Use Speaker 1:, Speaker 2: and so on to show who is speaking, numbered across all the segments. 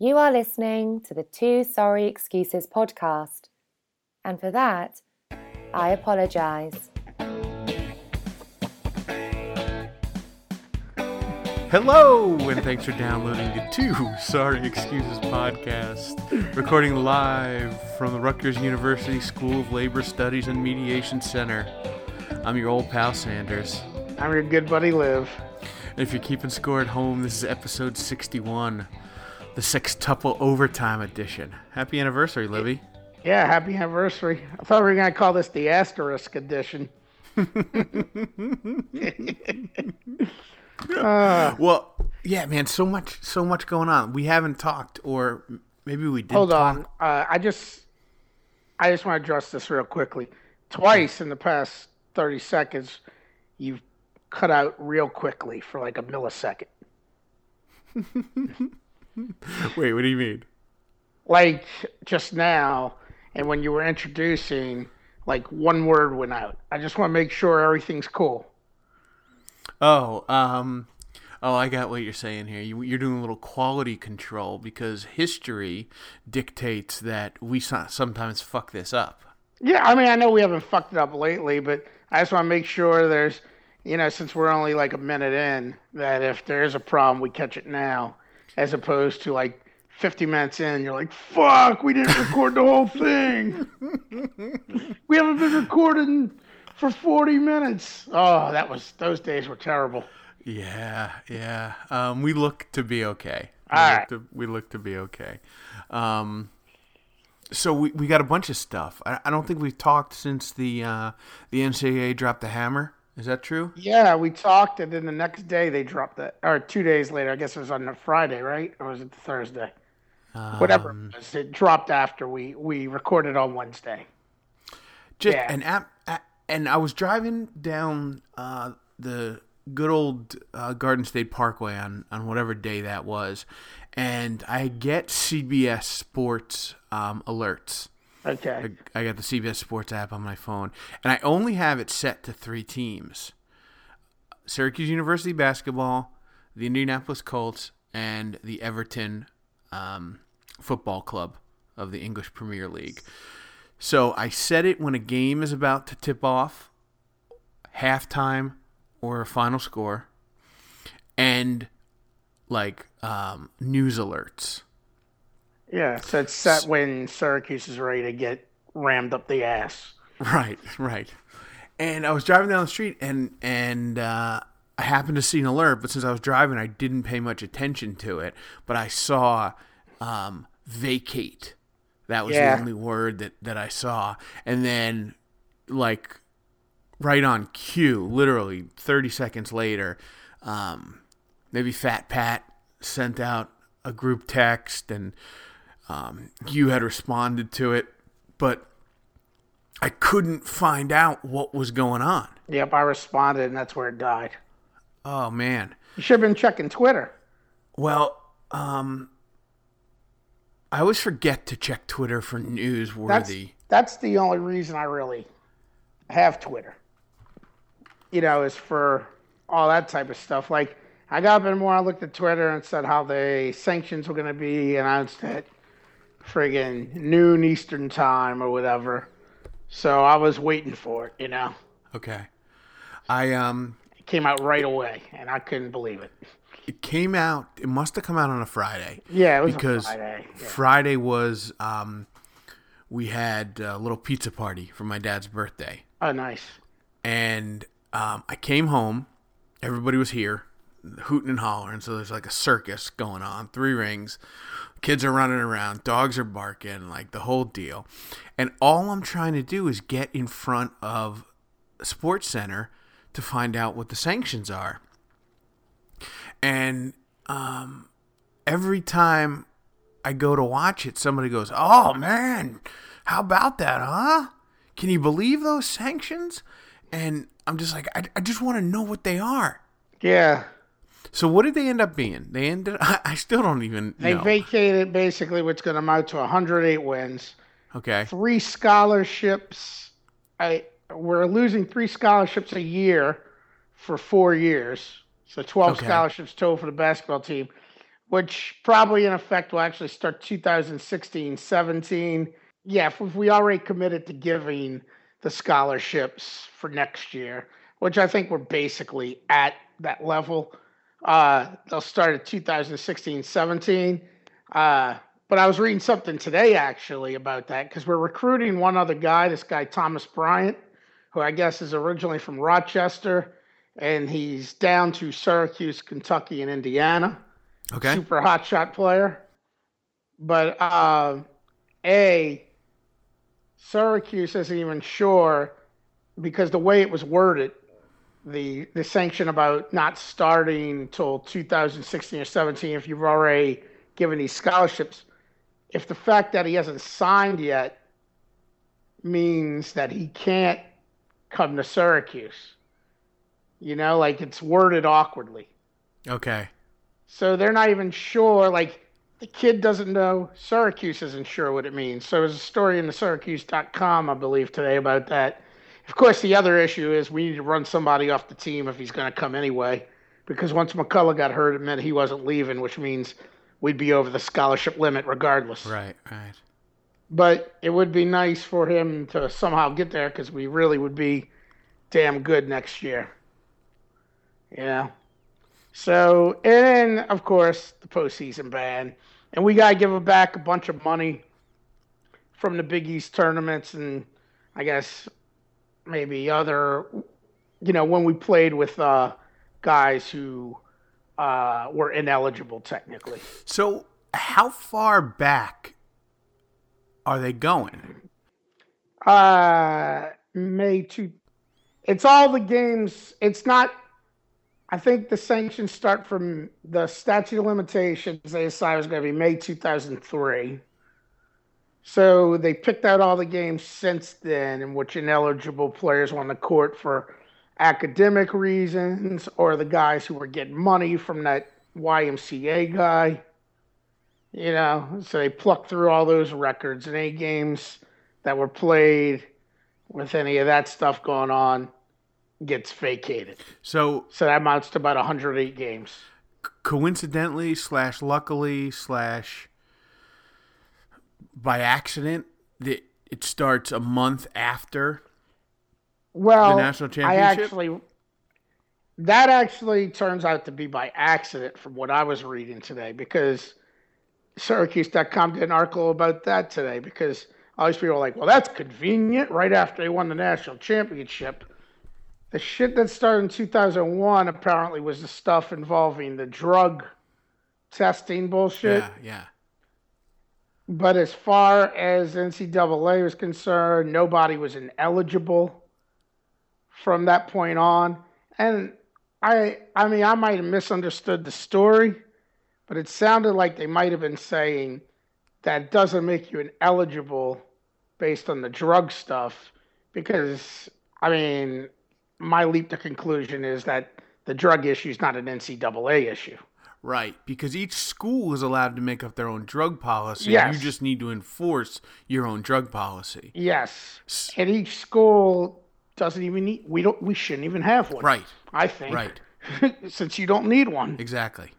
Speaker 1: You are listening to the Two Sorry Excuses podcast. And for that, I apologise.
Speaker 2: Hello, and thanks for downloading the Two Sorry Excuses podcast, recording live from the Rutgers University School of Labor Studies and Mediation Center. I'm your old pal Sanders.
Speaker 3: I'm your good buddy Liv.
Speaker 2: And if you're keeping score at home, this is episode 61, the sextuple overtime edition. Happy anniversary, Livy.
Speaker 3: Yeah, happy anniversary. I thought we were going to call this the asterisk edition. Uh,
Speaker 2: Well, yeah, man, so much, so much going on. We haven't talked, or maybe we did.
Speaker 3: hold
Speaker 2: talk.
Speaker 3: on. Uh, I just I just want to address this real quickly. Twice in the past 30 seconds, you've cut out real quickly for like a millisecond.
Speaker 2: Wait, what do you mean?
Speaker 3: Like just now, and when you were introducing, like one word went out. I just want to make sure everything's cool.
Speaker 2: Oh, um, oh, I got what you're saying here. You, you're doing a little quality control because history dictates that we sometimes fuck this up.
Speaker 3: Yeah, I mean, I know we haven't fucked it up lately, but I just want to make sure there's, you know, since we're only like a minute in, that if there is a problem, we catch it now, as opposed to like 50 minutes in, you're like, fuck, we didn't record the whole thing. we haven't been recording for 40 minutes. Oh, that was, those days were terrible.
Speaker 2: Yeah, yeah. Um, we look to be okay. We
Speaker 3: All
Speaker 2: look
Speaker 3: right.
Speaker 2: to, we look to be okay. Um, so we, we got a bunch of stuff. I, I don't think we've talked since the uh, the NCAA dropped the hammer. Is that true?
Speaker 3: Yeah, we talked, and then the next day they dropped it, or two days later, I guess it was on the Friday, right? Or was it the Thursday? Whatever it was, it dropped after we, we recorded on Wednesday.
Speaker 2: Just
Speaker 3: Yeah.
Speaker 2: an app, and I was driving down uh, the good old uh, Garden State Parkway on on whatever day that was, and I get CBS Sports um, alerts.
Speaker 3: Okay.
Speaker 2: I got the CBS Sports app on my phone, and I only have it set to three teams: Syracuse University basketball, the Indianapolis Colts, and the Everton um, Football Club of the English Premier League. So I set it when a game is about to tip off, halftime, or a final score, and like um, news alerts.
Speaker 3: Yeah, so it's set when Syracuse is ready to get rammed up the ass.
Speaker 2: Right, right. And I was driving down the street, and and uh, I happened to see an alert, but since I was driving, I didn't pay much attention to it. But I saw um, vacate. That was
Speaker 3: Yeah.
Speaker 2: the only word that that I saw, and then like right on cue, literally thirty seconds later, um, maybe Fat Pat sent out a group text, and um, you had responded to it, but I couldn't find out what was going on.
Speaker 3: Yep, I responded, and that's where it died.
Speaker 2: Oh man.
Speaker 3: You should have been checking Twitter.
Speaker 2: Well, um, I always forget to check Twitter for
Speaker 3: That's
Speaker 2: newsworthy.
Speaker 3: that's the only reason I really have Twitter. You know, is for all that type of stuff. Like I got up in the morning, I looked at Twitter and said how the sanctions were going to be announced at friggin' noon Eastern time or whatever. So I was waiting for it. You know,
Speaker 2: Okay. I um,
Speaker 3: it came out right away, and I couldn't believe it.
Speaker 2: it came out. It must have come out on a Friday.
Speaker 3: Yeah, it was
Speaker 2: because
Speaker 3: Friday. Yeah.
Speaker 2: Friday was um, we had a little pizza party for my dad's birthday.
Speaker 3: Oh, nice.
Speaker 2: and um, I came home. Everybody was here, hooting and hollering. So there's like a circus going on, three rings. Kids are running around, dogs are barking, like the whole deal. And all I'm trying to do is get in front of Sports Center to find out what the sanctions are. And um, every time I go to watch it, somebody goes, "Oh man, how about that, huh? Can you believe those sanctions?" And I'm just like, I, I just want to know what they are.
Speaker 3: Yeah,
Speaker 2: So what did they end up being? They ended. I, I still don't even
Speaker 3: they
Speaker 2: know.
Speaker 3: vacated basically what's going to amount to 108 wins.
Speaker 2: okay.
Speaker 3: three scholarships. I we're losing three scholarships a year for four years. So twelve
Speaker 2: Okay.
Speaker 3: scholarships total for the basketball team. which probably in effect will actually start 2016 17. Yeah, if, if we already committed to giving the scholarships for next year, which I think we're basically at that level. Uh, they'll start at 2016 17. Uh, but I was reading something today actually about that because we're recruiting one other guy, this guy, Thomas Bryant, who I guess is originally from Rochester, and he's down to Syracuse, Kentucky, and Indiana.
Speaker 2: Okay.
Speaker 3: Super hot shot player. But uh, A, Syracuse isn't even sure because the way it was worded, the the sanction about not starting until 2016 or 17 if you've already given these scholarships. If the fact that he hasn't signed yet means that he can't come to Syracuse you know like it's worded awkwardly.
Speaker 2: Okay.
Speaker 3: so they're not even sure like the kid doesn't know Syracuse isn't sure what it means. So there's a story in the syracuse.com I believe today about that of course, the other issue is we need to run somebody off the team if he's going to come anyway. Because once McCullough got hurt, it meant he wasn't leaving, which means we'd be over the scholarship limit regardless.
Speaker 2: Right. Right.
Speaker 3: But it would be nice for him to somehow get there because we really would be damn good next year. Yeah. So, and of course, the postseason ban. And we got to give him back a bunch of money from the Big East tournaments and I guess maybe other, you know, when we played with uh, guys who uh, were ineligible technically.
Speaker 2: So, how far back are they going?
Speaker 3: Uh, May two. It's all the games. It's not. I think the sanctions start from the statute of limitations. They decided was going to be May 2003. So they picked out all the games since then in which ineligible players were on the court for academic reasons or the guys who were getting money from that YMCA guy. You know, so they plucked through all those records and any games that were played with any of that stuff going on gets vacated.
Speaker 2: So,
Speaker 3: So that amounts to about 108 games.
Speaker 2: coincidentally, slash luckily, slash by accident, that it starts a month after.
Speaker 3: Well,
Speaker 2: The national
Speaker 3: I
Speaker 2: championship?
Speaker 3: actually that actually turns out to be by accident from what I was reading today because Syracuse.com did an article about that today because all these people are like, well, that's convenient right after they won the national championship. The shit that started in 2001 apparently was the stuff involving the drug testing bullshit.
Speaker 2: Yeah, yeah.
Speaker 3: But as far as NCAA was concerned, nobody was ineligible from that point on. And I I mean I might have misunderstood the story, but it sounded like they might have been saying that doesn't make you ineligible based on the drug stuff because I mean my leap to conclusion is that the drug issue is not an NCAA issue.
Speaker 2: Right, because each school is allowed to make up their own drug policy.
Speaker 3: Yes.
Speaker 2: You just need to enforce your own drug policy.
Speaker 3: Yes. And each school doesn't even need we don't we shouldn't even have one.
Speaker 2: Right,
Speaker 3: I think.
Speaker 2: right.
Speaker 3: Since you don't need one.
Speaker 2: Exactly.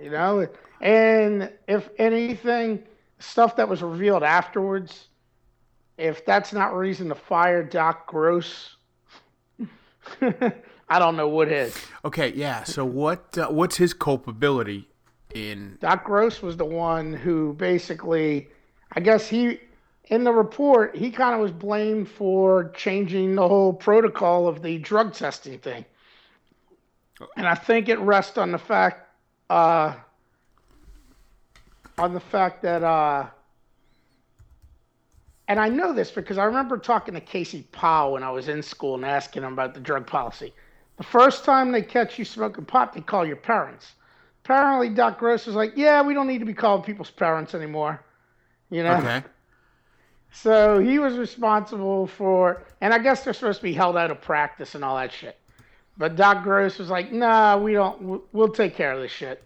Speaker 3: You know? And if anything, stuff that was revealed afterwards, if that's not reason to fire Doc Gross, I don't know what is.
Speaker 2: Okay, yeah. So what uh, what's his culpability in
Speaker 3: Doc Gross was the one who basically, I guess he, in the report, he kind of was blamed for changing the whole protocol of the drug testing thing. And I think it rests on the fact, uh, on the fact that, uh, and I know this because I remember talking to Casey Powell when I was in school and asking him about the drug policy. The first time they catch you smoking pot, they call your parents apparently Doc Gross was like, yeah, we don't need to be calling people's parents anymore. You know?
Speaker 2: Okay.
Speaker 3: So he was responsible for, and I guess they're supposed to be held out of practice and all that shit. But Doc Gross was like, nah, we don't, we'll take care of this shit.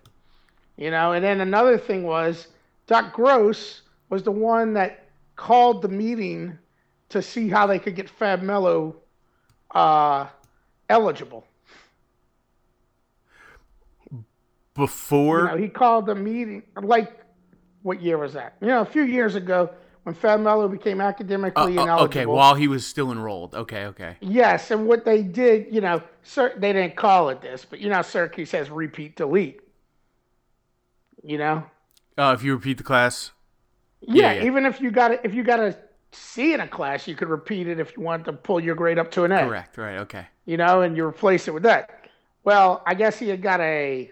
Speaker 3: You know? And then another thing was, Doc Gross was the one that called the meeting to see how they could get Fab Melo uh, eligible.
Speaker 2: before.
Speaker 3: You know, he called the meeting like what year was that? You know, a few years ago when Fab Melo became academically
Speaker 2: oh,
Speaker 3: ineligible.
Speaker 2: okay, while he was still enrolled. Okay, okay.
Speaker 3: Yes, and what they did, you know, Sir, they didn't call it this, but you know, Syracuse says repeat delete. You know,
Speaker 2: Uh, if you repeat the class,
Speaker 3: yeah,
Speaker 2: yeah.
Speaker 3: even if you got a, if you got a C in a class, you could repeat it if you want to pull your grade up to an A.
Speaker 2: correct, right? Okay.
Speaker 3: You know, and you replace it with that. Well, I guess he had got a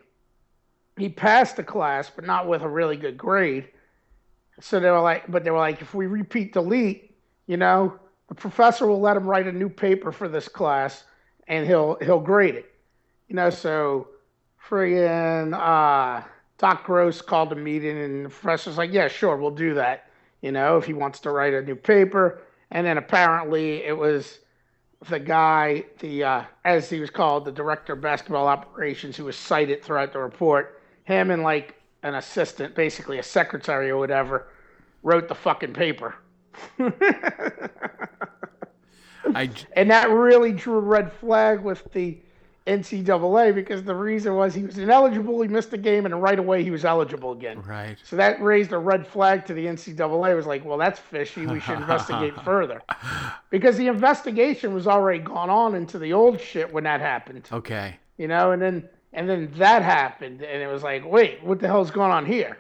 Speaker 3: he passed the class, but not with a really good grade. So they were like, but they were like, if we repeat delete, you know, the professor will let him write a new paper for this class, and he'll he'll grade it. You know, so friggin' uh, Doc Gross called a meeting, and the professor's like, yeah, sure, we'll do that. You know, if he wants to write a new paper, and then apparently it was the guy, the uh, as he was called, the director of basketball operations, who was cited throughout the report. Him and like an assistant, basically a secretary or whatever, wrote the fucking paper.
Speaker 2: I j-
Speaker 3: And that really drew a red flag with the NCAA because the reason was he was ineligible, he missed a game, and right away he was eligible again.
Speaker 2: right.
Speaker 3: So that raised a red flag to the NCAA. It was like, well, that's fishy. We should investigate further. Because the investigation was already gone on into the old shit when that happened.
Speaker 2: Okay.
Speaker 3: You know, and then and then that happened and it was like, wait, what the hell's going on here?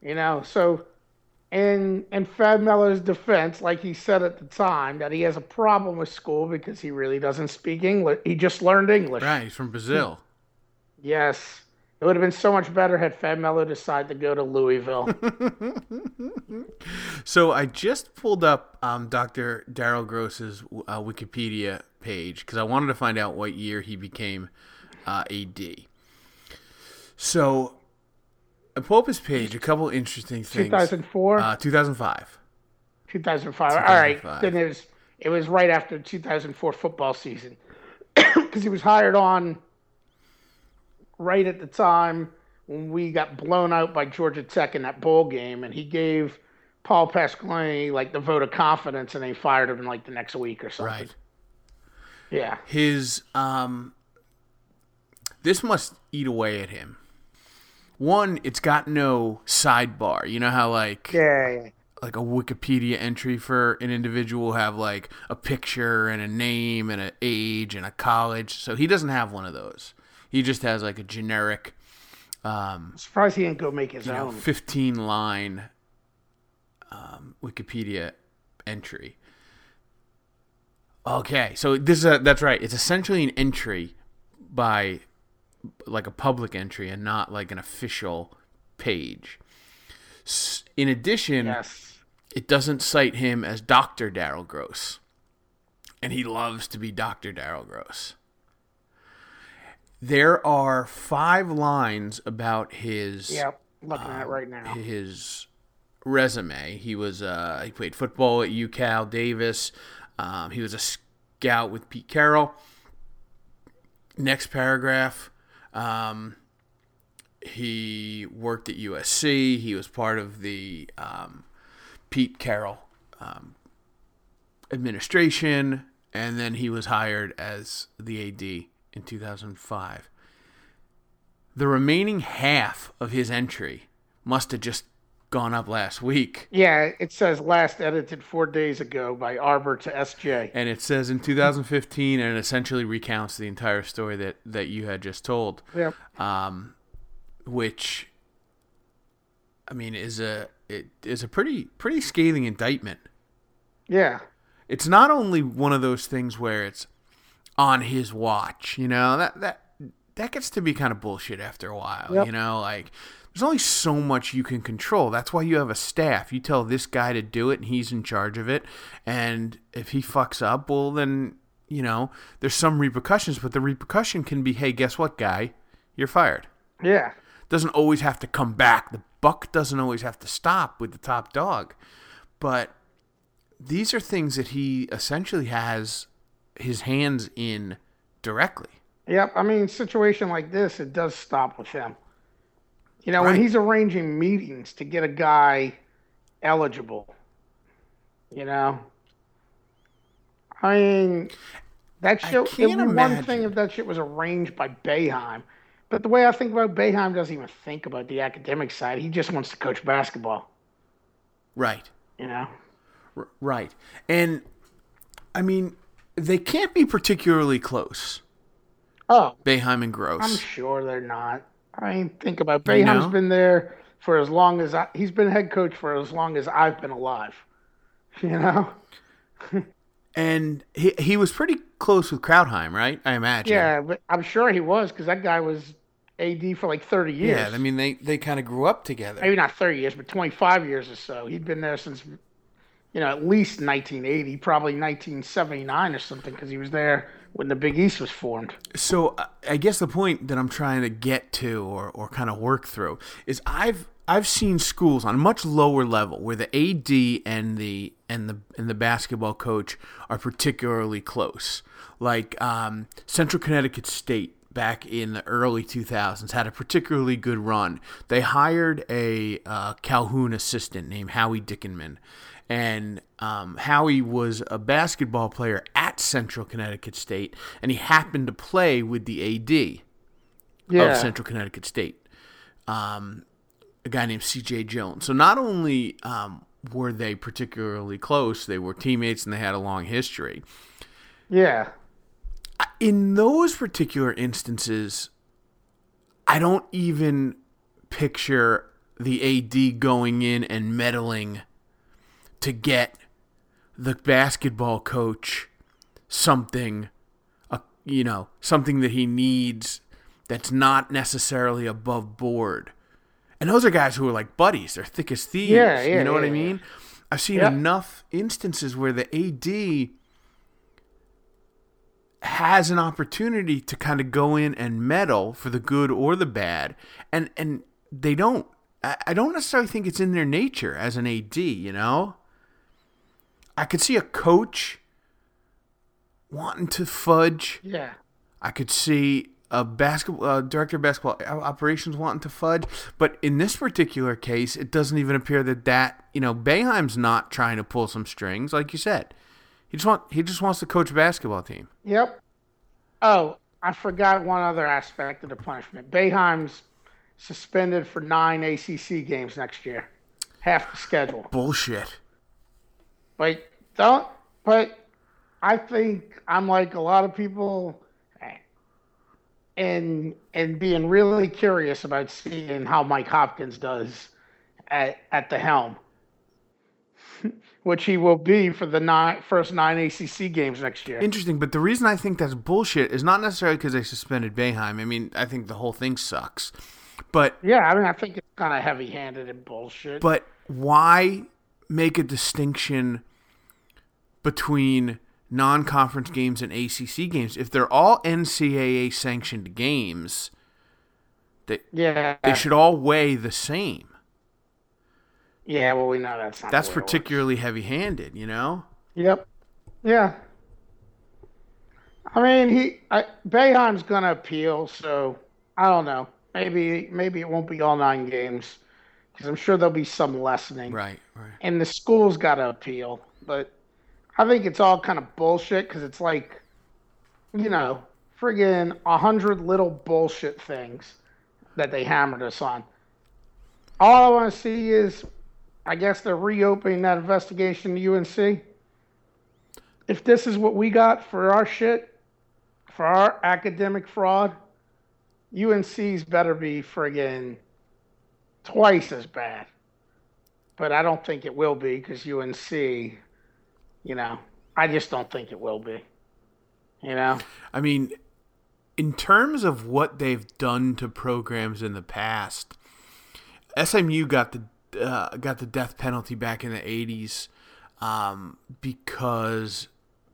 Speaker 3: You know, so in in Fab Melo's defense, like he said at the time, that he has a problem with school because he really doesn't speak English. He just learned English.
Speaker 2: Right. He's from Brazil.
Speaker 3: Yes. It would have been so much better had Fab Melo decided to go to Louisville.
Speaker 2: So I just pulled up um, Dr. Daryl Gross's uh, Wikipedia page because I wanted to find out what year he became uh, AD. So I pull page. A couple interesting things.
Speaker 3: 2004,
Speaker 2: Uh, 2005.
Speaker 3: 2005. All right.
Speaker 2: 2005.
Speaker 3: Then it was it was right after the 2004 football season because he was hired on right at the time when we got blown out by Georgia Tech in that bowl game, and he gave Paul Pasqualoni like the vote of confidence, and they fired him in like the next week or something.
Speaker 2: Right.
Speaker 3: Yeah.
Speaker 2: His um, this must eat away at him. One, it's got no sidebar. You know how like
Speaker 3: Yeah.
Speaker 2: like a Wikipedia entry for an individual will have like a picture and a name and an age and a college. So he doesn't have one of those. He just has like a generic um,
Speaker 3: I'm surprised he didn't go make his
Speaker 2: you know,
Speaker 3: own.
Speaker 2: 15 line um, Wikipedia entry. Okay, so this is a, that's right. It's essentially an entry by like a public entry and not like an official page. In addition,
Speaker 3: Yes.
Speaker 2: it doesn't cite him as Dr. Daryl Gross. And he loves to be Dr. Daryl Gross. There are five lines about his
Speaker 3: Yep. Looking at right now.
Speaker 2: his resume. He was uh, he played football at UCal Davis. Um, he was a scout with Pete Carroll. Next paragraph, um, he worked at USC. He was part of the um, Pete Carroll um, administration, and then he was hired as the AD in 2005. The remaining half of his entry must have just gone up last week.
Speaker 3: Yeah, it says last edited four days ago by Arbor to SJ.
Speaker 2: And it says in 2015, and it essentially recounts the entire story that, that you had just told,
Speaker 3: Yep.
Speaker 2: um, which, I mean, is a it is a pretty pretty scathing indictment.
Speaker 3: Yeah.
Speaker 2: It's not only one of those things where it's on his watch, you know that that that gets to be kind of bullshit after a while.
Speaker 3: Yep.
Speaker 2: You know, like there's only so much you can control. That's why you have a staff. You tell this guy to do it, and he's in charge of it. And if he fucks up, well, then you know there's some repercussions. But the repercussion can be, hey, guess what, guy, you're fired.
Speaker 3: Yeah.
Speaker 2: Doesn't always have to come back. The buck doesn't always have to stop with the top dog. But these are things that he essentially has his hands in directly.
Speaker 3: Yep. I mean, situation like this, it does stop with him. You know, when he's arranging meetings to get a guy eligible, you know, I mean, that shit, it would be one thing if that shit was arranged by Boeheim, but the way I think about Boeheim doesn't even think about the academic side. He just wants to coach basketball.
Speaker 2: Right.
Speaker 3: You know.
Speaker 2: R- right. And I mean, they can't be particularly close.
Speaker 3: Oh,
Speaker 2: Boeheim and Gross.
Speaker 3: I'm sure they're not. I ain't think about it.
Speaker 2: Know?
Speaker 3: been there for as long as I, he's been head coach for as long as I've been alive. You know.
Speaker 2: and he he was pretty close with Crouthamel, right? I imagine.
Speaker 3: Yeah, but I'm sure he was because that guy was AD for like 30 years.
Speaker 2: Yeah, I mean they they kind of grew up together.
Speaker 3: maybe not 30 years, but 25 years or so. He'd been there since, you know, at least 1980, probably 1979 or something, because he was there when the Big East was formed.
Speaker 2: So uh, I guess the point that I'm trying to get to or, or kind of work through is I've I've seen schools on a much lower level where the AD and the and the and the basketball coach are particularly close. Like um, Central Connecticut State back in the early 2000s had a particularly good run. They hired a uh, Calhoun assistant named Howie Dickenman. And um, Howie was a basketball player at Central Connecticut State, and he happened to play with the AD
Speaker 3: Yeah.
Speaker 2: of Central Connecticut State, um, a guy named C.J. Jones. So not only um, were they particularly close, they were teammates and they had a long history.
Speaker 3: Yeah.
Speaker 2: In those particular instances, I don't even picture the AD going in and meddling to get the basketball coach something, uh, you know, something that he needs that's not necessarily above board. And those are guys who are like buddies; they're thick as thieves.
Speaker 3: Yeah, yeah,
Speaker 2: you know what I
Speaker 3: yeah, yeah.
Speaker 2: mean? I've seen
Speaker 3: Yep.
Speaker 2: enough instances where the AD has an opportunity to kind of go in and meddle for the good or the bad, and and they don't. I, I don't necessarily think it's in their nature as an AD. You know, I could see a coach wanting to fudge.
Speaker 3: Yeah.
Speaker 2: I could see a basketball uh, director of basketball operations wanting to fudge, but in this particular case, it doesn't even appear that that you know Boeheim's not trying to pull some strings, like you said. He just want he just wants to coach a basketball team.
Speaker 3: Yep. Oh, I forgot one other aspect of the punishment. Boeheim's suspended for nine ACC games next year, half the schedule.
Speaker 2: Bullshit.
Speaker 3: But don't. But I think I'm like a lot of people, and and being really curious about seeing how Mike Hopkins does at at the helm, which he will be for the nine, first nine ACC games next year.
Speaker 2: Interesting, but the reason I think that's bullshit is not necessarily because they suspended Boeheim. I mean, I think the whole thing sucks. But
Speaker 3: Yeah, I mean, I think it's kind of heavy-handed and bullshit.
Speaker 2: But why make a distinction between non-conference games and ACC games if they're all NCAA sanctioned games? They
Speaker 3: yeah,
Speaker 2: they should all weigh the same.
Speaker 3: yeah. Well, we know that's not.
Speaker 2: That's
Speaker 3: the way it works.
Speaker 2: particularly heavy-handed, you know.
Speaker 3: Yep. Yeah. I mean, he I, Boeheim's gonna appeal, so I don't know. Maybe maybe it won't be all nine games because I'm sure there'll be some lessening.
Speaker 2: Right, right.
Speaker 3: And the school's got to appeal, but I think it's all kind of bullshit because it's like, you know, friggin' a hundred little bullshit things that they hammered us on. All I want to see is, I guess they're reopening that investigation to UNC. If this is what we got for our shit, for our academic fraud, UNC's better be friggin' twice as bad. But I don't think it will be because UNC, you know, I just don't think it will be. You know?
Speaker 2: I mean, in terms of what they've done to programs in the past, SMU got the uh, got the death penalty back in the '80s um, because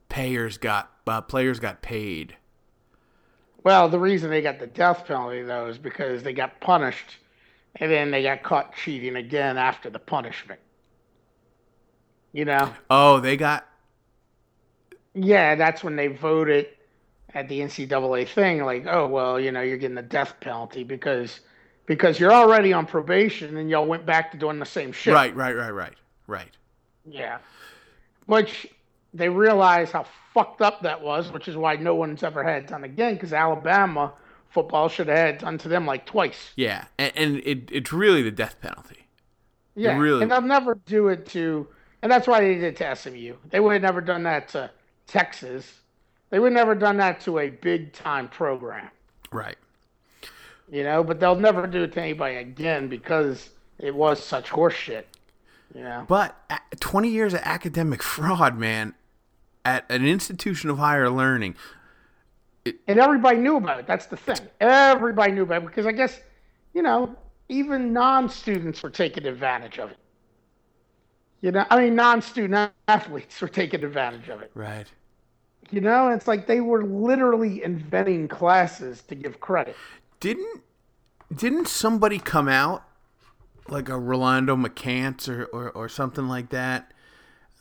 Speaker 2: payers got uh, players got paid.
Speaker 3: Well, the reason they got the death penalty, though, is because they got punished and then they got caught cheating again after the punishment. You know?
Speaker 2: Oh, they got
Speaker 3: Yeah, that's when they voted at the NCAA thing, like, oh well, you know, you're getting the death penalty because because you're already on probation and y'all went back to doing the same shit.
Speaker 2: right, right, right, right, right.
Speaker 3: Yeah. Which they realized how fucked up that was, which is why no one's ever had it done again, because Alabama football should have had done to them like twice.
Speaker 2: Yeah, and, and it, it's really the death penalty.
Speaker 3: Yeah,
Speaker 2: really-
Speaker 3: and they'll never do it to, and that's why they did it to SMU. They would have never done that to Texas. They would have never done that to a big time program,
Speaker 2: Right.
Speaker 3: you know. But they'll never do it to anybody again because it was such horseshit, you know.
Speaker 2: But 20 years of academic fraud, man, at an institution of higher learning.
Speaker 3: and everybody knew about it. That's the thing. Everybody knew about it because I guess, you know, even non-students were taking advantage of it. You know, I mean, non-student athletes were taking advantage of it.
Speaker 2: Right.
Speaker 3: You know, it's like they were literally inventing classes to give credit.
Speaker 2: Didn't didn't somebody come out like a Rolando McCants or, or, or something like that?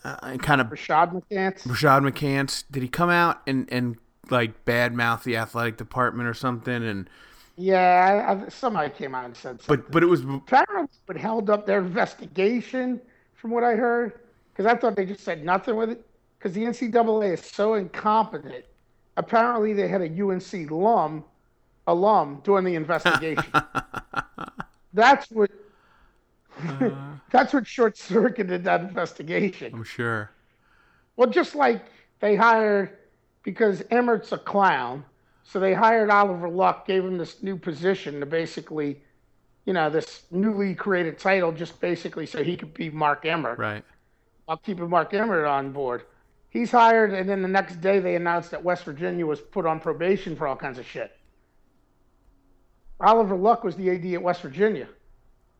Speaker 2: Uh, and kind of
Speaker 3: Rashad McCants.
Speaker 2: Rashad McCants. Did he come out and, and like badmouth the athletic department or something? And
Speaker 3: Yeah, I, I, somebody came out and said something.
Speaker 2: but but it was
Speaker 3: apparently but held up their investigation, from what I heard, because I thought they just said nothing with it. Because the NCAA is so incompetent. Apparently, they had a UNC alum, alum doing the investigation. that's what. Uh-huh. that's what short circuited that investigation.
Speaker 2: I'm sure.
Speaker 3: Well, just like they hired, because Emmert's a clown, so they hired Oliver Luck, gave him this new position to basically, you know, this newly created title, just basically so he could be Mark Emmert.
Speaker 2: Right.
Speaker 3: I'll keep Mark Emmert on board. He's hired, and then the next day they announced that West Virginia was put on probation for all kinds of shit. Oliver Luck was the AD at West Virginia.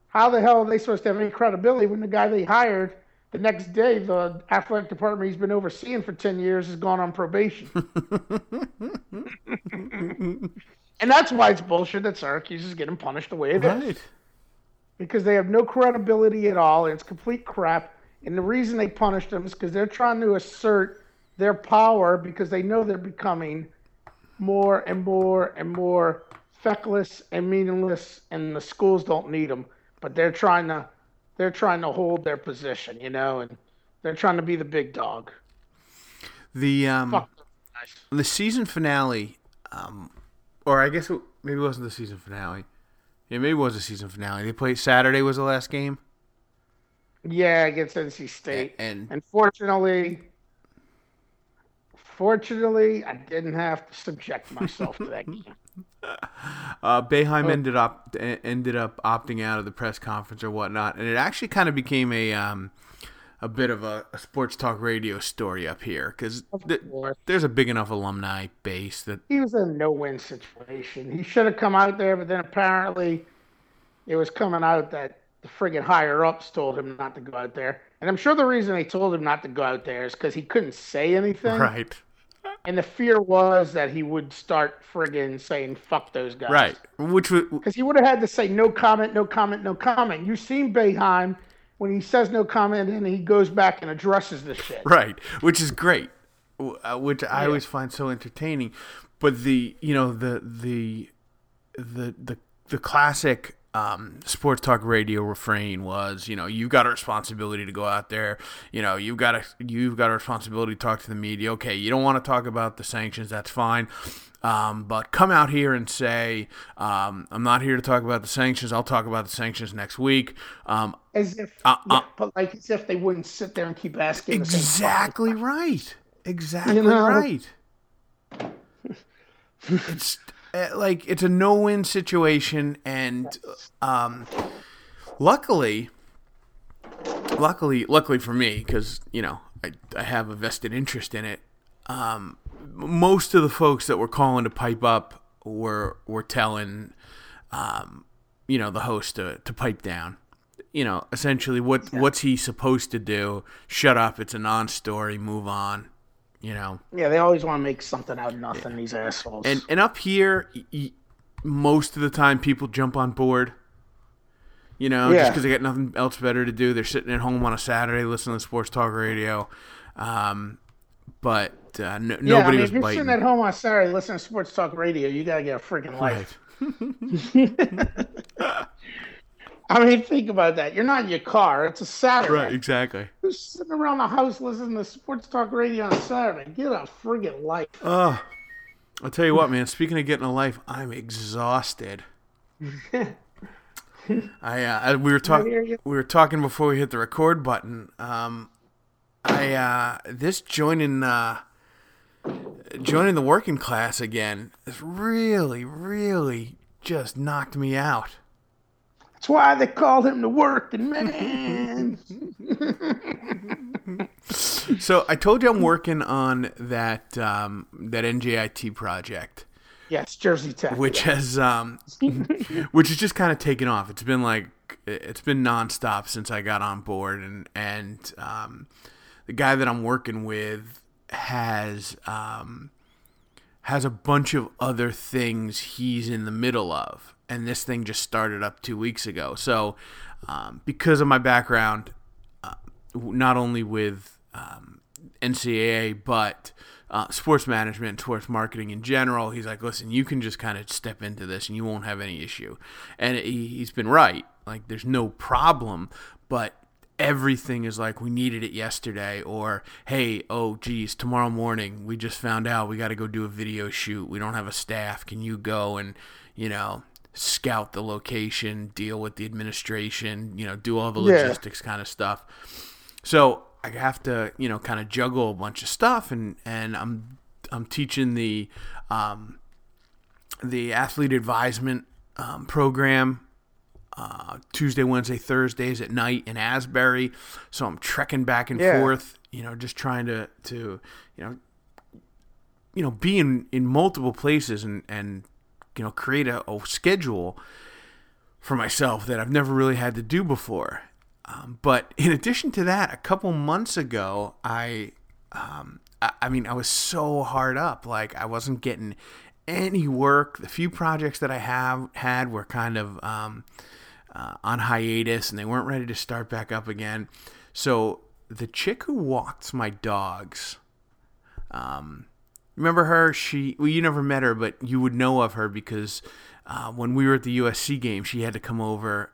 Speaker 3: How the hell are they supposed to have any credibility when the guy they hired the next day, the athletic department he's been overseeing for 10 years, has gone on probation? and that's why it's bullshit that Syracuse is getting punished the way it is
Speaker 2: Right.
Speaker 3: because they have no credibility at all and it's complete crap. And the reason they punished them is because they're trying to assert their power because they know they're becoming more and more and more feckless and meaningless, and the schools don't need them. But they're trying to they're trying to hold their position, you know, and they're trying to be the big dog.
Speaker 2: The um the season finale, um, or I guess it, maybe it wasn't the season finale. Yeah, maybe it was the season finale. They played Saturday was the last game.
Speaker 3: Yeah, against NC State.
Speaker 2: And
Speaker 3: Unfortunately, fortunately, I didn't have to subject myself to that game.
Speaker 2: uh, Boeheim ended up ended up opting out of the press conference or whatnot, and it actually kind of became a um, a bit of a, a sports talk radio story up here because th- there's a big enough alumni base that
Speaker 3: He was in a no-win situation. He should have come out there, but then apparently it was coming out that the friggin' higher ups told him not to go out there. And I'm sure the reason they told him not to go out there is because he couldn't say anything.
Speaker 2: right,
Speaker 3: And the fear was that he would start friggin' saying "fuck those guys."
Speaker 2: right, which was
Speaker 3: Because he would have had to say no comment, no comment, no comment. You've seen Boeheim when he says no comment and he goes back and addresses the shit.
Speaker 2: right, which is great, uh, which I always find so entertaining. But the you know the the the the the classic um, sports talk radio refrain was, you know, you've got a responsibility to go out there. You know, you've got a you've got a responsibility to talk to the media. Okay, you don't want to talk about the sanctions, that's fine. Um, but come out here and say, um, I'm not here to talk about the sanctions. I'll talk about the sanctions next week. Um,
Speaker 3: As if,
Speaker 2: Uh,
Speaker 3: yeah,
Speaker 2: uh.
Speaker 3: but like as if they wouldn't sit there and keep asking
Speaker 2: Exactly right. Exactly
Speaker 3: know?
Speaker 2: right. it's uh, like it's a no-win situation, and um, luckily, luckily, luckily for me, because you know I I have a vested interest in it. Um, most of the folks that were calling to pipe up were were telling, um, you know, the host to to pipe down. You know, essentially, what what's he supposed to do? Shut up! It's a non-story. Move on. You know,
Speaker 3: Yeah, they always want to make something out of nothing. These assholes.
Speaker 2: and and up here, y- most of the time people jump on board. You know, just because they got nothing else better to do. They're sitting at home on a Saturday listening to sports talk radio. Um, but uh, no,
Speaker 3: yeah,
Speaker 2: nobody
Speaker 3: I mean,
Speaker 2: was
Speaker 3: if you're
Speaker 2: biting.
Speaker 3: sitting at home on Saturday listening to sports talk radio, you gotta get a freaking life.
Speaker 2: Right.
Speaker 3: I mean, think about that. You're not in your car. It's a Saturday.
Speaker 2: right, exactly.
Speaker 3: Who's sitting around the house listening to sports talk radio on Saturday? Get a friggin' life.
Speaker 2: Oh, I'll tell you what, man. Speaking of getting a life, I'm exhausted. I, uh, we were talking we were talking before we hit the record button. Um, I uh, this joining uh, joining the working class again has really, really just knocked me out.
Speaker 3: That's why they called him the working man.
Speaker 2: so I told you I'm working on that um, that NJIT project.
Speaker 3: Yes, Jersey Tech.
Speaker 2: Which
Speaker 3: yeah.
Speaker 2: has um, which has just kind of taken off. It's been like it's been nonstop since I got on board, and and um, the guy that I'm working with has um, has a bunch of other things he's in the middle of, and this thing just started up two weeks ago. So um, because of my background, uh, not only with um, NCAA but uh, sports management, sports marketing in general. He's like, listen, you can just kind of step into this and you won't have any issue. And he, he's been right. Like, there's no problem, but everything is like, we needed it yesterday, or hey, oh, geez, tomorrow morning we just found out we got to go do a video shoot. We don't have a staff. Can you go and, you know, scout the location, deal with the administration, you know, do all the logistics yeah. kind of stuff. So I have to, you know, kind of juggle a bunch of stuff, and and I'm I'm teaching the um, the athlete advisement um, program uh, Tuesday, Wednesday, Thursdays at night in Asbury. So I'm trekking back and yeah. forth, you know, just trying to to you know you know be in in multiple places and and you know create a, a schedule for myself that I've never really had to do before. Um, but in addition to that, a couple months ago, I, um, I, I mean, I was so hard up. Like I wasn't getting any work. The few projects that I have had were kind of um, uh, on hiatus, and they weren't ready to start back up again. So the chick who walks my dogs, um, remember her? She well, you never met her, but you would know of her because uh, when we were at the USC game, she had to come over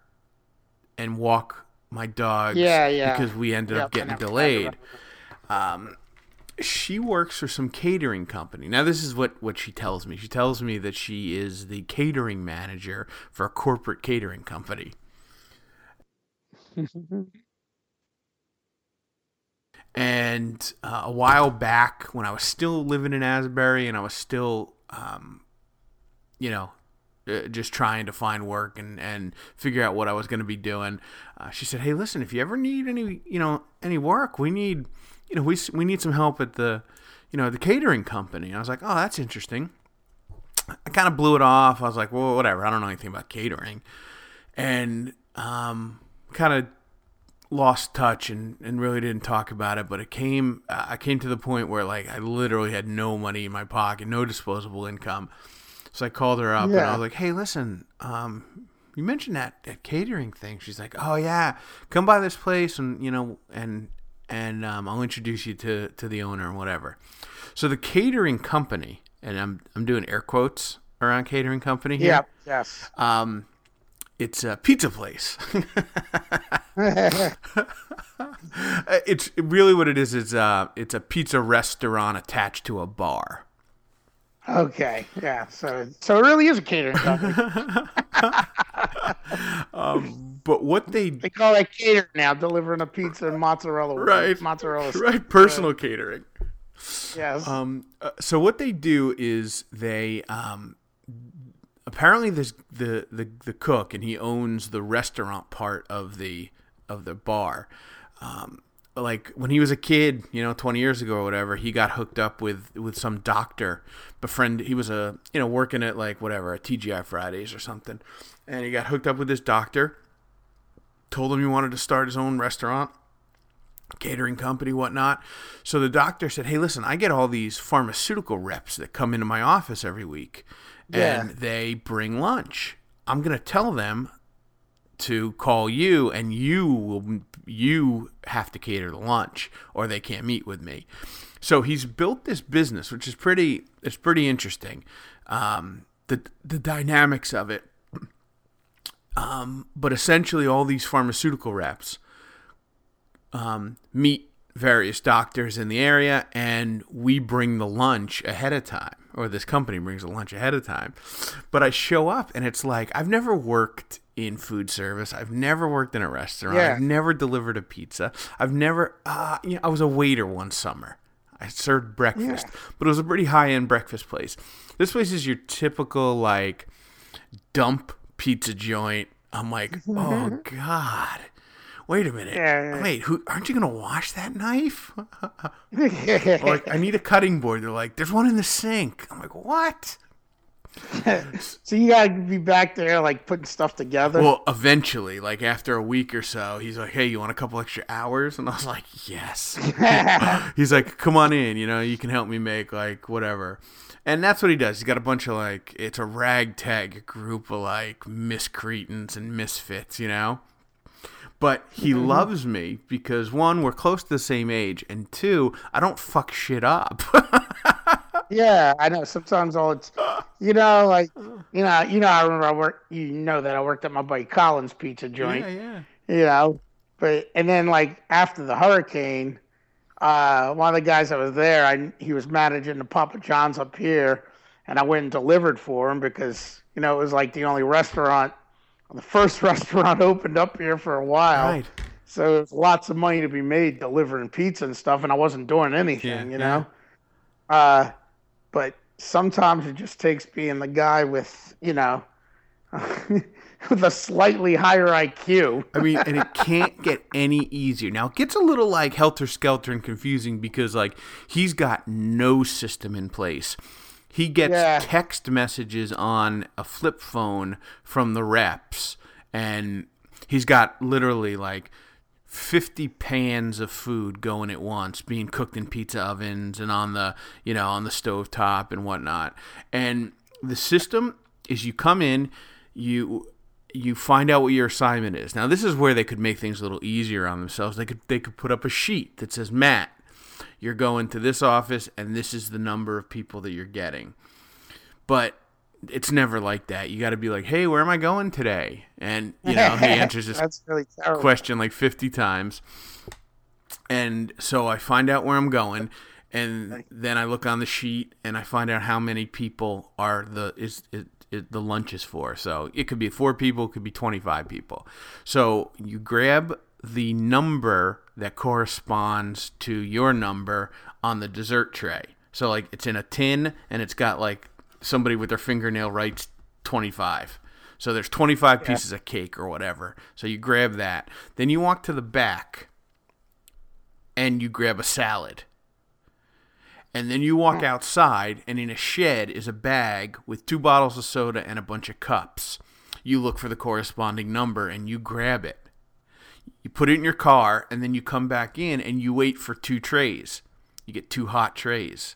Speaker 2: and walk my dogs
Speaker 3: yeah, yeah.
Speaker 2: because we ended yep, up getting delayed. Um, she works for some catering company. Now, this is what, what she tells me. She tells me that she is the catering manager for a corporate catering company. and uh, a while back, when I was still living in Asbury and I was still, um, you know, uh, just trying to find work and, and figure out what I was going to be doing. Uh, she said, "Hey, listen, if you ever need any, you know, any work, we need, you know, we we need some help at the, you know, the catering company." And I was like, "Oh, that's interesting." I kind of blew it off. I was like, "Well, whatever. I don't know anything about catering," and um, kind of lost touch and, and really didn't talk about it. But it came, I came to the point where like I literally had no money in my pocket, no disposable income so I called her up yeah. and I was like, "Hey, listen, um, you mentioned that that catering thing." She's like, "Oh yeah, come by this place and you know and and um, I'll introduce you to to the owner and whatever." So the catering company, and I'm I'm doing air quotes around catering company here.
Speaker 3: Yeah. Yes.
Speaker 2: Um, it's a pizza place. it's really what it is. It's uh, it's a pizza restaurant attached to a bar.
Speaker 3: Okay, yeah. So, so it really is a catering company.
Speaker 2: um, but what they
Speaker 3: they call that catering now, delivering a pizza and mozzarella.
Speaker 2: Right,
Speaker 3: mozzarella.
Speaker 2: Right, personal uh, catering.
Speaker 3: Yes.
Speaker 2: Um. Uh, so what they do is they um. Apparently, there's the the the cook, and he owns the restaurant part of the of the bar. Um, like when he was a kid, you know, 20 years ago or whatever, he got hooked up with with some doctor, befriend. He was a you know working at like whatever a TGI Fridays or something, and he got hooked up with this doctor. Told him he wanted to start his own restaurant, catering company, whatnot. So the doctor said, "Hey, listen, I get all these pharmaceutical reps that come into my office every week, yeah. and they bring lunch. I'm gonna tell them to call you and you will you have to cater the lunch or they can't meet with me so he's built this business which is pretty it's pretty interesting um, the the dynamics of it um, but essentially all these pharmaceutical reps um, meet various doctors in the area and we bring the lunch ahead of time or this company brings a lunch ahead of time. But I show up and it's like I've never worked in food service. I've never worked in a restaurant.
Speaker 3: Yeah.
Speaker 2: I've never delivered a pizza. I've never uh, you know, I was a waiter one summer. I served breakfast, but it was a pretty high-end breakfast place. This place is your typical like dump pizza joint. I'm like, "Oh god. Wait a minute.
Speaker 3: Yeah.
Speaker 2: Wait, who aren't you going to wash that knife?" Like, I need a cutting board. They're like, there's one in the sink. I'm like, what?
Speaker 3: so you gotta be back there like putting stuff together.
Speaker 2: Well, eventually, like after a week or so, he's like, hey, you want a couple extra hours? And I was like, yes. he's like, come on in. You know, you can help me make like whatever. And that's what he does. He's got a bunch of like, it's a ragtag group of like miscreants and misfits, you know? But he mm-hmm. loves me because one, we're close to the same age, and two, I don't fuck shit up.
Speaker 3: yeah, I know. Sometimes all it's, you know, like, you know, you know, I remember I worked. You know that I worked at my buddy Collins Pizza Joint.
Speaker 2: yeah. yeah.
Speaker 3: you know. But and then like after the hurricane, uh, one of the guys that was there, I he was managing the Papa John's up here, and I went and delivered for him because you know it was like the only restaurant, the first restaurant opened up here for a while.
Speaker 2: Right.
Speaker 3: So there's lots of money to be made delivering pizza and stuff, and I wasn't doing anything,
Speaker 2: Yeah,
Speaker 3: you
Speaker 2: yeah.
Speaker 3: know. Uh, but sometimes it just takes being the guy with, you know, with a slightly higher IQ.
Speaker 2: I mean, and it can't get any easier. Now, it gets a little like helter skelter and confusing because, like, he's got no system in place. He gets
Speaker 3: Yeah.
Speaker 2: text messages on a flip phone from the reps, and he's got literally like 50 pans of food going at once being cooked in pizza ovens and on the you know on the stove top and whatnot. And the system is you come in you you find out what your assignment is. Now this is where they could make things a little easier on themselves. They could they could put up a sheet that says matt you're going to this office and this is the number of people that you're getting. But it's never like that you got to be like hey where am i going today and you know he answers this
Speaker 3: really
Speaker 2: question like 50 times. And so I find out where I'm going and then I look on the sheet and I find out how many people are the is it, it, the lunch is for. So it could be 4 people, it could be 25 people. So you grab the number that corresponds to your number on the dessert tray. So like it's in a tin and it's got like somebody with their fingernail writes 25. So there's 25 pieces of cake or whatever. So you grab that. Then you walk to the back and you grab a salad. And then you walk outside and in a shed is a bag with two bottles of soda and a bunch of cups. You look for the corresponding number and you grab it. You put it in your car and then you come back in and you wait for two trays. You get two hot trays.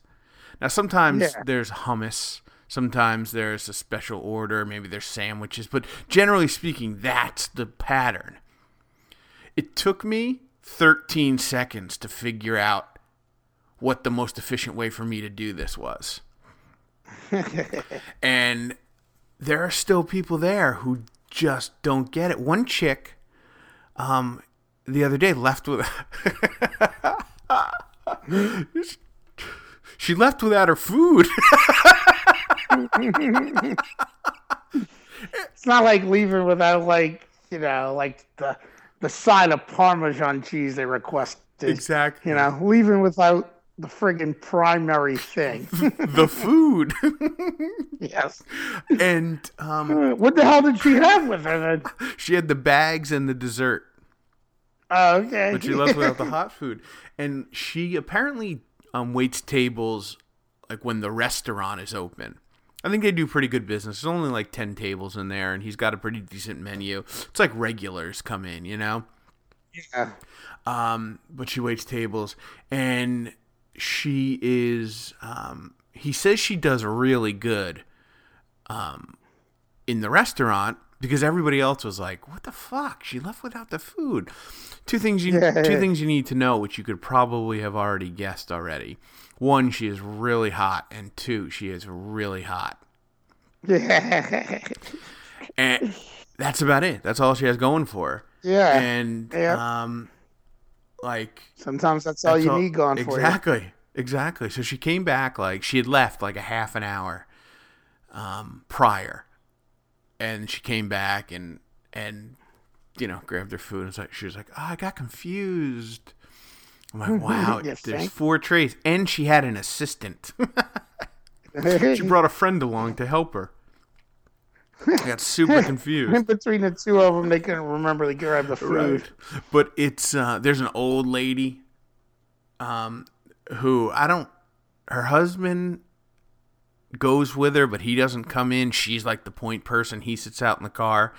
Speaker 2: Now sometimes
Speaker 3: Yeah.
Speaker 2: there's hummus, sometimes there's a special order, maybe there's sandwiches, but generally speaking, that's the pattern. It took me 13 seconds to figure out what the most efficient way for me to do this was. and there are still people there who just don't get it. One chick um the other day left with she left without her food.
Speaker 3: It's not like leaving without like you know like the the side of Parmesan cheese they requested.
Speaker 2: exactly.
Speaker 3: You know, leaving without the friggin' primary thing.
Speaker 2: the food.
Speaker 3: yes.
Speaker 2: and um
Speaker 3: Uh, What the hell did she have with her then?
Speaker 2: she had the bags and the dessert.
Speaker 3: Oh, okay.
Speaker 2: but she left without the hot food. And she apparently um, waits tables like when the restaurant is open. I think they do pretty good business. There's only like ten tables in there, and he's got a pretty decent menu. It's like regulars come in, you know.
Speaker 3: yeah.
Speaker 2: Um, but she waits tables, and she is. Um, he says she does really good. Um, in the restaurant because everybody else was like, "What the fuck? She left without the food." Two things you
Speaker 3: Yeah.
Speaker 2: two things you need to know, which you could probably have already guessed already. One, she is really hot, and two, she is really hot.
Speaker 3: Yeah.
Speaker 2: And that's about it. That's all she has going for her.
Speaker 3: Yeah.
Speaker 2: And
Speaker 3: Yeah.
Speaker 2: um, like
Speaker 3: Sometimes that's all
Speaker 2: that's
Speaker 3: you need going for
Speaker 2: exactly. exactly. So she came back like she had left like a half an hour um, prior, and she came back and and you know grabbed her food and was like, she was like, oh, I got confused. I'm like, wow, there's four trays, and she had an assistant. she brought a friend along to help her. I got super confused.
Speaker 3: In between the two of them, they couldn't remember to grab the food.
Speaker 2: Right. But it's uh, there's an old lady, um, who I don't. Her husband goes with her, but he doesn't come in. She's like the point person. He sits out in the car,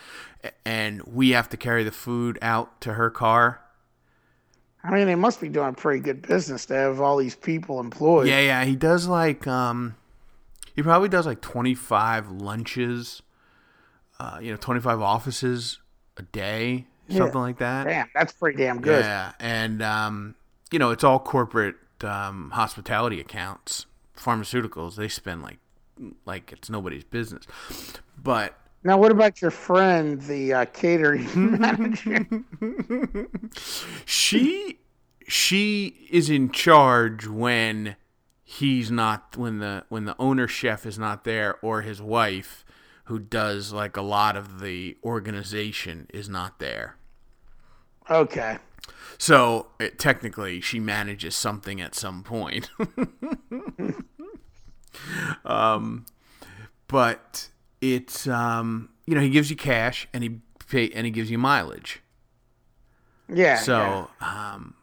Speaker 2: and we have to carry the food out to her car.
Speaker 3: I mean, they must be doing pretty good business to have all these people employed.
Speaker 2: Yeah, yeah. He does like um, he probably does like twenty five lunches, uh, you know, twenty five offices a day, something like that.
Speaker 3: Damn, that's pretty damn good.
Speaker 2: Yeah, and um, you know, it's all corporate um, hospitality accounts. Pharmaceuticals, they spend like like it's nobody's business. But
Speaker 3: Now, what about your friend, the uh, catering manager?
Speaker 2: she she is in charge when he's not when the when the owner chef is not there or his wife who does like a lot of the organization is not there.
Speaker 3: Okay.
Speaker 2: So it, technically, she manages something at some point. um, but it's um, you know he gives you cash and he pay and he gives you mileage.
Speaker 3: Yeah.
Speaker 2: So um,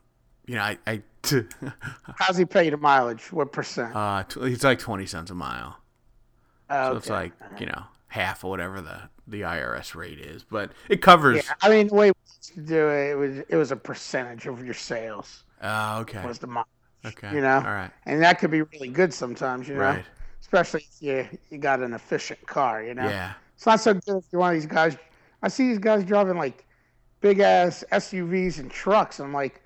Speaker 2: you know I, I t-
Speaker 3: yeah. how's he pay you the mileage? What percent?
Speaker 2: uh, t- it's like twenty cents a mile.
Speaker 3: Oh,
Speaker 2: So it's like you know half or whatever the the IRS rate is, but it covers.
Speaker 3: yeah. I mean, the way to do it, it was it was a percentage of your sales
Speaker 2: Uh, okay.
Speaker 3: was the mileage.
Speaker 2: Okay.
Speaker 3: You know,
Speaker 2: All right.
Speaker 3: and that could be really good sometimes. You know,
Speaker 2: Right.
Speaker 3: especially if you you got an efficient car. You know,
Speaker 2: Yeah.
Speaker 3: it's not so good if you're one of these guys. I see these guys driving like big ass SUVs and trucks. And I'm like,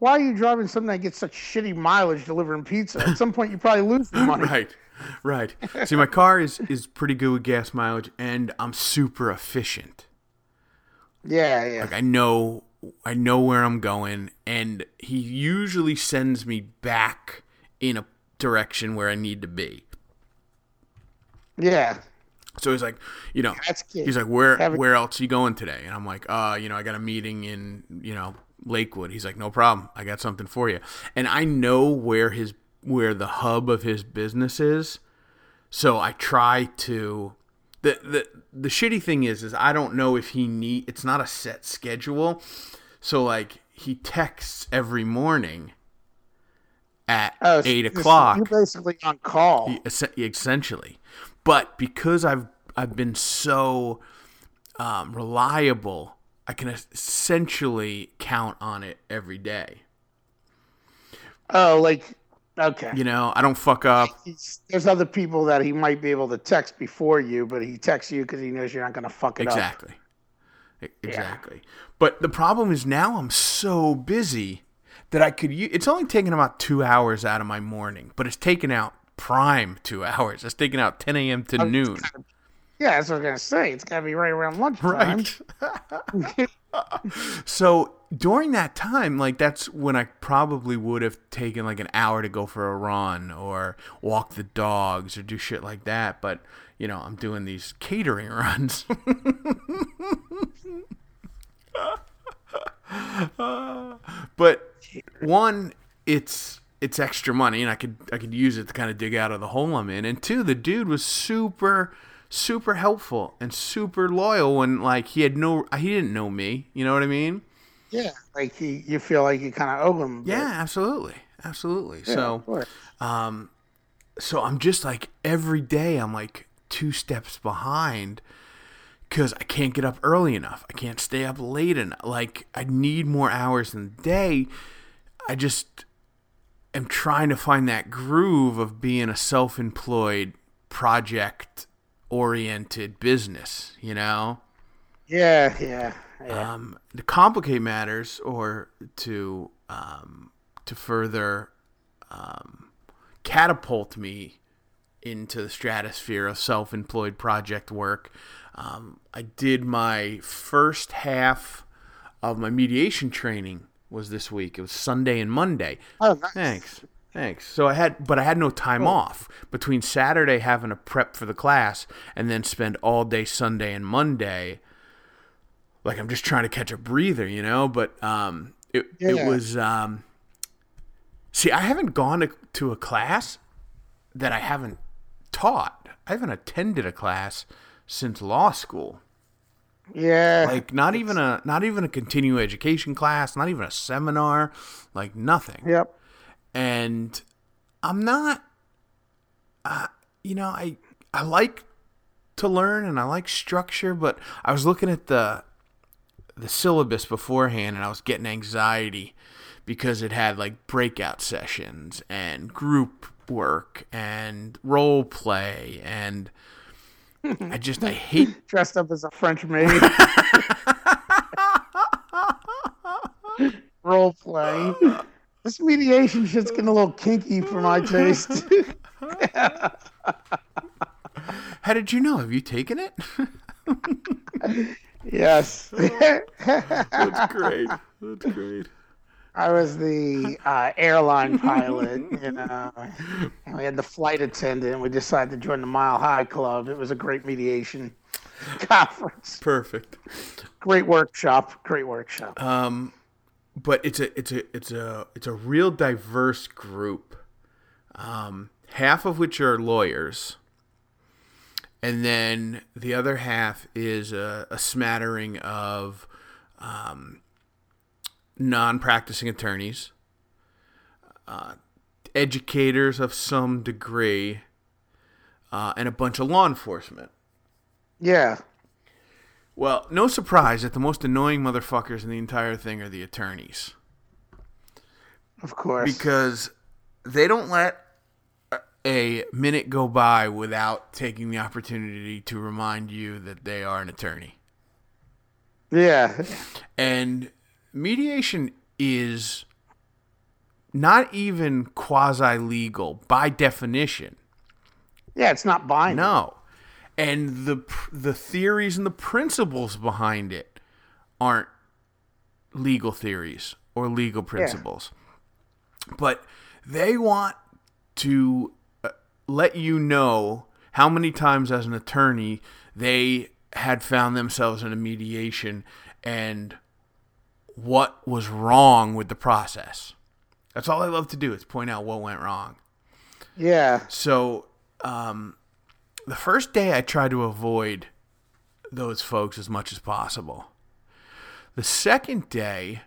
Speaker 3: why are you driving something that gets such shitty mileage delivering pizza? At some point, you probably lose the money.
Speaker 2: Right. Right. See, my car is is pretty good with gas mileage, and I'm super efficient.
Speaker 3: Yeah, yeah.
Speaker 2: Like I know I know where I'm going, and he usually sends me back in a direction where I need to be.
Speaker 3: Yeah,
Speaker 2: So he's like, you know, he's like, where
Speaker 3: Have
Speaker 2: where else are you going today? And I'm like, uh, you know, I got a meeting in you know Lakewood. He's like, no problem, I got something for you. And I know where his where the hub of his business is, so I try to. The, the the shitty thing is is I don't know if he need it's not a set schedule, so like he texts every morning at
Speaker 3: Oh,
Speaker 2: eight o'clock
Speaker 3: You're basically on call.
Speaker 2: Es- essentially. But because I've I've been so um, reliable, I can essentially count on it every day.
Speaker 3: Oh, like okay.
Speaker 2: You know, I don't fuck up.
Speaker 3: He's, there's other people that he might be able to text before you, but he texts you because he knows you're not going to fuck it up.
Speaker 2: Exactly. Exactly. But the problem is now I'm so busy that I could use. It's only taken about two hours out of my morning, but it's taken out prime two hours. It's taken out 10 a.m. to oh, noon.
Speaker 3: Yeah, that's what I was to say. It's got to be right around lunchtime.
Speaker 2: Right. so during that time, like that's when I probably would have taken like an hour to go for a run or walk the dogs or do shit like that. But you know, I'm doing these catering runs. but one, it's it's extra money, and I could I could use it to kind of dig out of the hole I'm in. And two, the dude was super super helpful and super loyal when like he had no he didn't know me. You know what I mean?
Speaker 3: Yeah, like he, you feel like you kind of owe him. a bit.
Speaker 2: Yeah, absolutely, absolutely.
Speaker 3: Yeah,
Speaker 2: so um, so I'm just like every day I'm like two steps behind because I can't get up early enough. I can't stay up late enough. Like I need more hours in the day. I just am trying to find that groove of being a self-employed project oriented business, you know?
Speaker 3: yeah, yeah, yeah.
Speaker 2: um, to complicate matters or to um, to further um, catapult me into the stratosphere of self-employed project work. Um, I did my first half of my mediation training was this week. It was Sunday and Monday.
Speaker 3: oh, nice.
Speaker 2: Thanks. Thanks. So I had, but I had no time off between Saturday having to prep for the class and then spend all day Sunday and Monday. Like I'm just trying to catch a breather, you know. But um, it
Speaker 3: Yeah.
Speaker 2: it was um. See, I haven't gone to, to a class that I haven't taught. I haven't attended a class since law school.
Speaker 3: Yeah.
Speaker 2: Like not even a not even a continuing education class, not even a seminar, like nothing
Speaker 3: yep.
Speaker 2: And I'm not. Uh, you know, I I like to learn and I like structure, but I was looking at the the syllabus beforehand and I was getting anxiety because it had like breakout sessions and group work and role play and I just I hate
Speaker 3: Dressed up as a French maid. Role play. This mediation shit's getting a little kinky for my taste.
Speaker 2: How did you know? Have you taken it?
Speaker 3: yes.
Speaker 2: That's great. That's great.
Speaker 3: I was the uh, airline pilot, you know. And we had the flight attendant. We decided to join the Mile High Club. It was a great mediation conference.
Speaker 2: Perfect.
Speaker 3: Great workshop. Great workshop.
Speaker 2: Um, but it's a it's a it's a it's a real diverse group. Um, half of which are lawyers, and then the other half is a, a smattering of um, non-practicing attorneys, uh, educators of some degree, uh, and a bunch of law enforcement.
Speaker 3: Yeah.
Speaker 2: Well, no surprise that the most annoying motherfuckers in the entire thing are the attorneys
Speaker 3: Of course.
Speaker 2: because they don't let a- minute go by without taking the opportunity to remind you that they are an attorney.
Speaker 3: yeah.
Speaker 2: And mediation is not even quasi legal by definition.
Speaker 3: Yeah, it's not binding.
Speaker 2: No. And the the theories and the principles behind it aren't legal theories or legal principles. But they want to uh, let you know how many times as an attorney they had found themselves in a mediation and what was wrong with the process. That's all I love to do is point out what went wrong.
Speaker 3: Yeah.
Speaker 2: So, um, the first day I tried to avoid those folks as much as possible. The second day,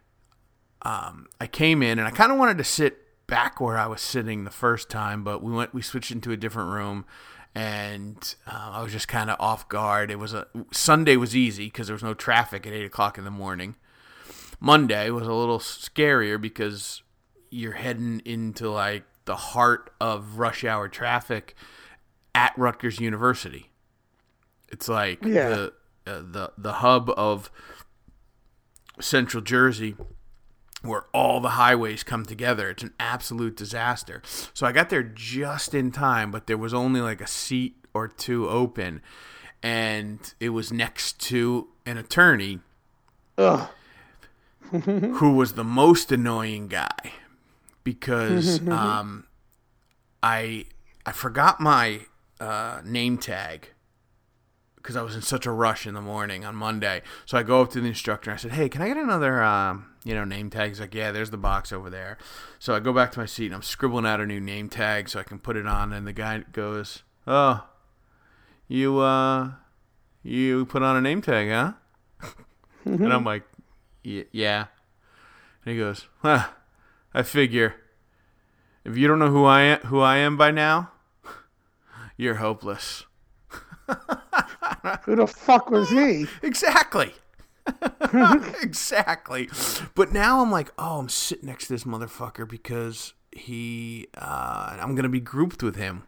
Speaker 2: um, I came in and I kind of wanted to sit back where I was sitting the first time, but we went, we switched into a different room, and uh, I was just kind of off guard. It was a Sunday was easy because there was no traffic at eight o'clock in the morning. Monday was a little scarier because you're heading into like the heart of rush hour traffic at Rutgers University. It's like
Speaker 3: Yeah.
Speaker 2: the uh, the the hub of Central Jersey where all the highways come together. It's an absolute disaster. So I got there just in time, but there was only like a seat or two open and it was next to an attorney who was the most annoying guy because um, I I forgot my uh, name tag because I was in such a rush in the morning on Monday. So I go up to the instructor and I said, "Hey, can I get another um, you know name tag?" He's like, "Yeah, there's the box over there." So I go back to my seat and I'm scribbling out a new name tag so I can put it on. And the guy goes, "Oh, you uh, you put on a name tag, huh?" and I'm like, "Y- "Yeah." And he goes, huh, I figure if you don't know who I am, who I am by now, you're hopeless.
Speaker 3: Who the fuck was he?
Speaker 2: Exactly. exactly. But now I'm like, oh, I'm sitting next to this motherfucker because he, uh, I'm gonna be grouped with him.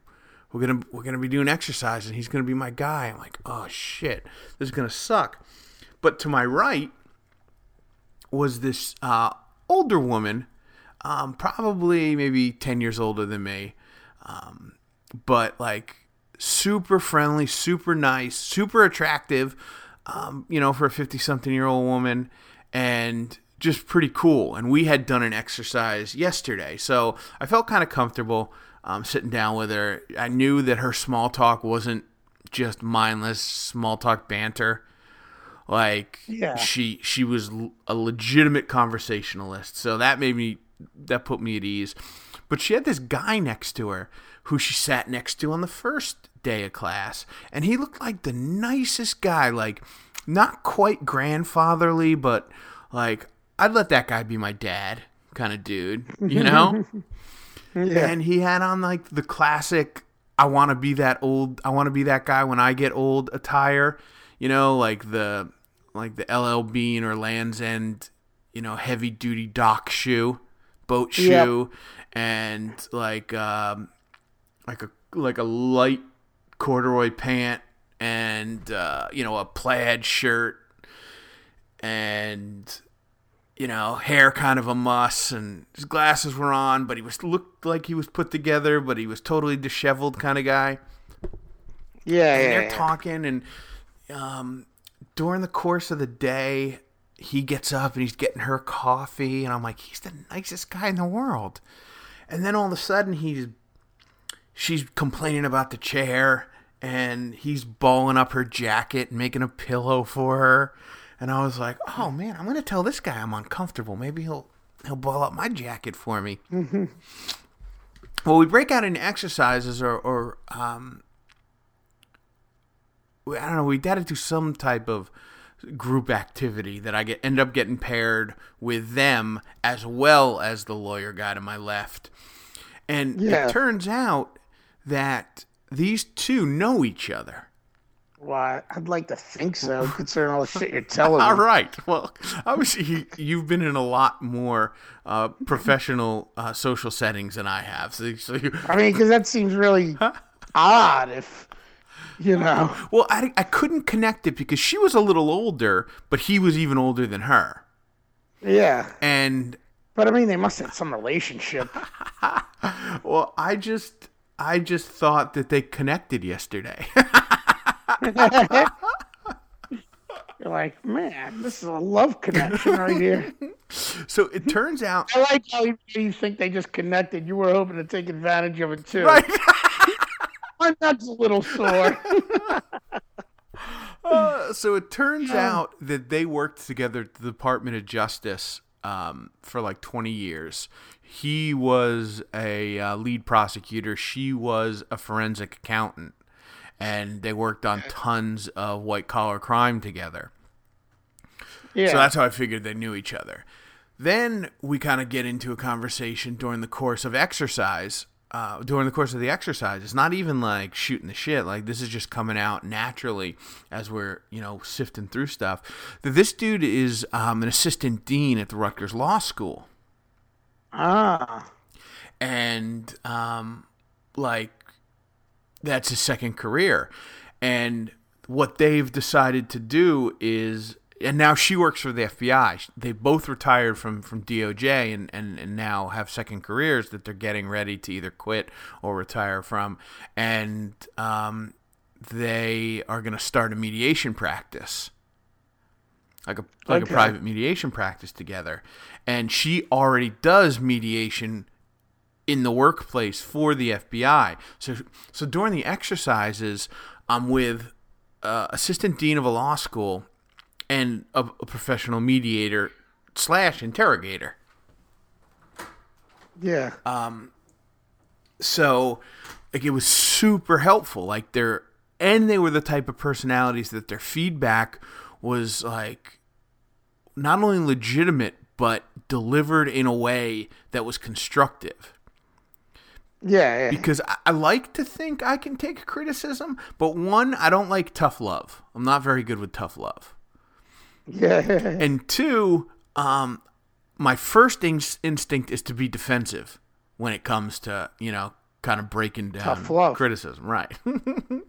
Speaker 2: We're gonna we're gonna be doing exercise, and he's gonna be my guy. I'm like, oh shit, this is gonna suck. But to my right was this uh, older woman, um, probably maybe ten years older than me, um, but like super friendly, super nice, super attractive, um, you know, for a 50 something year old woman, and just pretty cool. And we had done an exercise yesterday, so I felt kind of comfortable um, sitting down with her. I knew that her small talk wasn't just mindless small talk banter. Like
Speaker 3: Yeah.
Speaker 2: she she was a legitimate conversationalist, so that made me that put me at ease. But she had this guy next to her who she sat next to on the first day of class, and he looked like the nicest guy, like not quite grandfatherly, but like I'd let that guy be my dad kind of dude, you know?
Speaker 3: Yeah.
Speaker 2: And he had on like the classic I want to be that old I want to be that guy when I get old attire, you know, like the like the LL Bean or Land's End, you know, heavy duty dock shoe, boat
Speaker 3: Yep.
Speaker 2: shoe and like um like a like a light corduroy pant and uh, you know, a plaid shirt and you know, hair kind of a muss, and his glasses were on, but he was looked like he was put together, but he was totally disheveled kind of guy.
Speaker 3: yeah,
Speaker 2: And
Speaker 3: yeah,
Speaker 2: they're
Speaker 3: yeah.
Speaker 2: talking, and um, during the course of the day, he gets up and he's getting her coffee, and I'm like, he's the nicest guy in the world. And then all of a sudden, he's she's complaining about the chair, and he's balling up her jacket and making a pillow for her. And I was like, oh man, I'm gonna tell this guy I'm uncomfortable. Maybe he'll he'll ball up my jacket for me. Well, we break out into exercises or, or um, I don't know. We had to do some type of group activity that I get end up getting paired with them as well as the lawyer guy to my left. And
Speaker 3: Yeah.
Speaker 2: it turns out that these two know each other.
Speaker 3: Well, I'd like to think so, considering all the shit you're telling
Speaker 2: All
Speaker 3: me.
Speaker 2: right. Well, obviously you, you've been in a lot more uh, professional uh, social settings than I have. So, so you,
Speaker 3: I mean, because that seems really odd if, you know.
Speaker 2: well, I, I couldn't connect it because she was a little older, but he was even older than her.
Speaker 3: Yeah.
Speaker 2: And
Speaker 3: But I mean, they must have some relationship.
Speaker 2: well, I just I just thought that they connected yesterday.
Speaker 3: You're like, man, this is a love connection right here.
Speaker 2: so it turns out
Speaker 3: I like how you, think they just connected. You were hoping to take advantage of it too.
Speaker 2: right.
Speaker 3: My nuts a little sore.
Speaker 2: Uh, so it turns out that they worked together at the Department of Justice um, for like 20 years. He was a uh, lead prosecutor. She was a forensic accountant, and they worked on tons of white collar crime together.
Speaker 3: yeah.
Speaker 2: So that's how I figured they knew each other. Then we kind of get into a conversation during the course of exercise. Uh, during the course of the exercise, it's not even like shooting the shit. Like this is just coming out naturally as we're you know sifting through stuff. That this dude is um, an assistant dean at the Rutgers Law School,
Speaker 3: ah.
Speaker 2: and um, like that's his second career. And what they've decided to do is, and now she works for the FBI. They both retired from, from DOJ and, and, and now have second careers that they're getting ready to either quit or retire from. And um, they are going to start a mediation practice like a like
Speaker 3: Okay.
Speaker 2: a private mediation practice together and she already does mediation in the workplace for the FBI. So so during the exercises, I'm with uh, assistant dean of a law school and a, a professional mediator slash interrogator.
Speaker 3: Yeah. Um.
Speaker 2: So like it was super helpful. Like they're and they were the type of personalities that their feedback was like not only legitimate but delivered in a way that was constructive.
Speaker 3: yeah. Yeah.
Speaker 2: because I, I like to think I can take criticism, but one, I don't like tough love. I'm not very good with tough love.
Speaker 3: Yeah.
Speaker 2: And two, um, my first in- instinct is to be defensive when it comes to you know kind of breaking down criticism, right?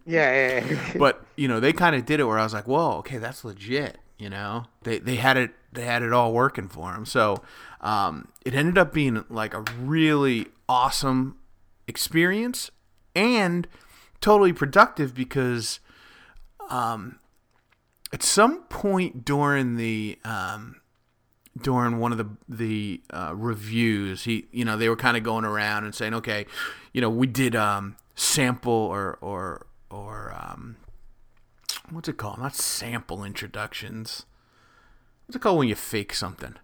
Speaker 3: Yeah. Yeah.
Speaker 2: but you know they kind of did it where I was like, whoa, okay, that's legit. You know, they they had it they had it all working for them. So um, it ended up being like a really awesome experience and totally productive because um, at some point during the um, during one of the the uh, reviews. He, you know, they were kind of going around and saying, okay, you know, we did um, sample or or or um, what's it called? Not sample introductions. What's it called when you fake something?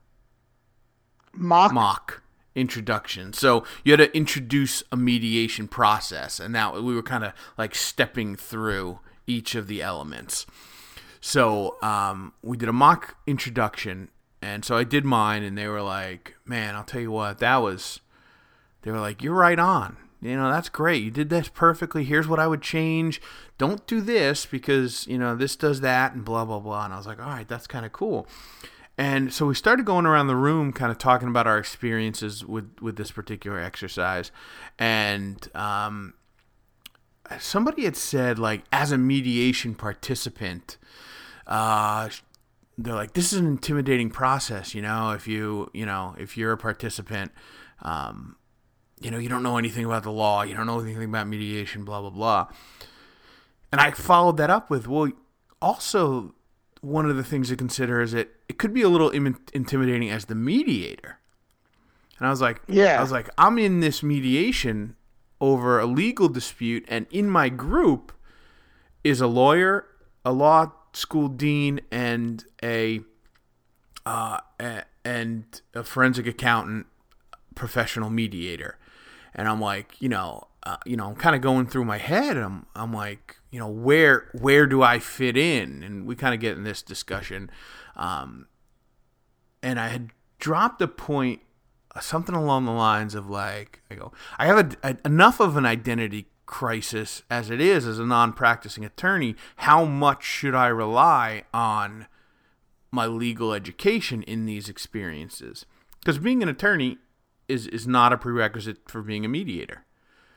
Speaker 3: Mock.
Speaker 2: Mock introduction. So you had to introduce a mediation process, and now we were kind of like stepping through each of the elements. So um, we did a mock introduction, and so I did mine, and they were like, "Man, I'll tell you what, that was." They were like, "You're right on. You know, that's great. You did this perfectly. Here's what I would change. Don't do this because you know this does that, and blah blah blah." And I was like, "All right, that's kind of cool." And so we started going around the room, kind of talking about our experiences with with this particular exercise, and um, somebody had said like as a mediation participant uh, they're like this is an intimidating process you know if you you know if you're a participant um, you know you don't know anything about the law you don't know anything about mediation blah blah blah and i followed that up with well also one of the things to consider is that it could be a little Im- intimidating as the mediator and i was like
Speaker 3: Yeah.
Speaker 2: i was like i'm in this mediation over a legal dispute and in my group is a lawyer a law school dean and a uh, a- and a forensic accountant, professional mediator, and I'm like, you know, uh, you know, I'm kind of going through my head. And I'm, I'm like, you know, where where do I fit in? And we kind of get in this discussion, um, and I had dropped a point, something along the lines of like, I go, I have a, a, enough of an identity crisis as it is as a non-practicing attorney. How much should I rely on? my legal education in these experiences because being an attorney is is not a prerequisite for being a mediator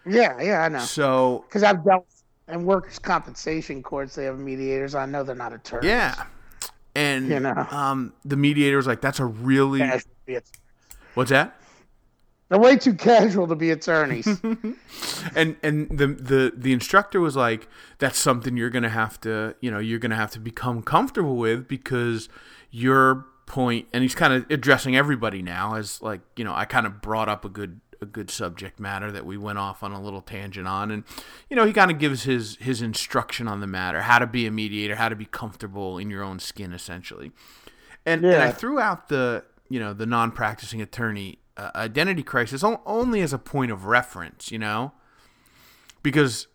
Speaker 3: Yeah, yeah, I know.
Speaker 2: so
Speaker 3: Because I've dealt in workers' compensation courts. They have mediators. I know they're not attorneys.
Speaker 2: yeah and
Speaker 3: You know.
Speaker 2: um the mediator was like that's a really
Speaker 3: Casual to be att-
Speaker 2: what's that
Speaker 3: They're way too casual to be attorneys.
Speaker 2: and and the the the instructor was like that's something you're gonna have to you know you're gonna have to become comfortable with because your point." and he's kind of addressing everybody now as like you know i kind of brought up a good a good subject matter that we went off on a little tangent on and you know he kind of gives his his instruction on the matter how to be a mediator how to be comfortable in your own skin essentially and, and i threw out the you know the non-practicing attorney uh, identity crisis only as a point of reference you know because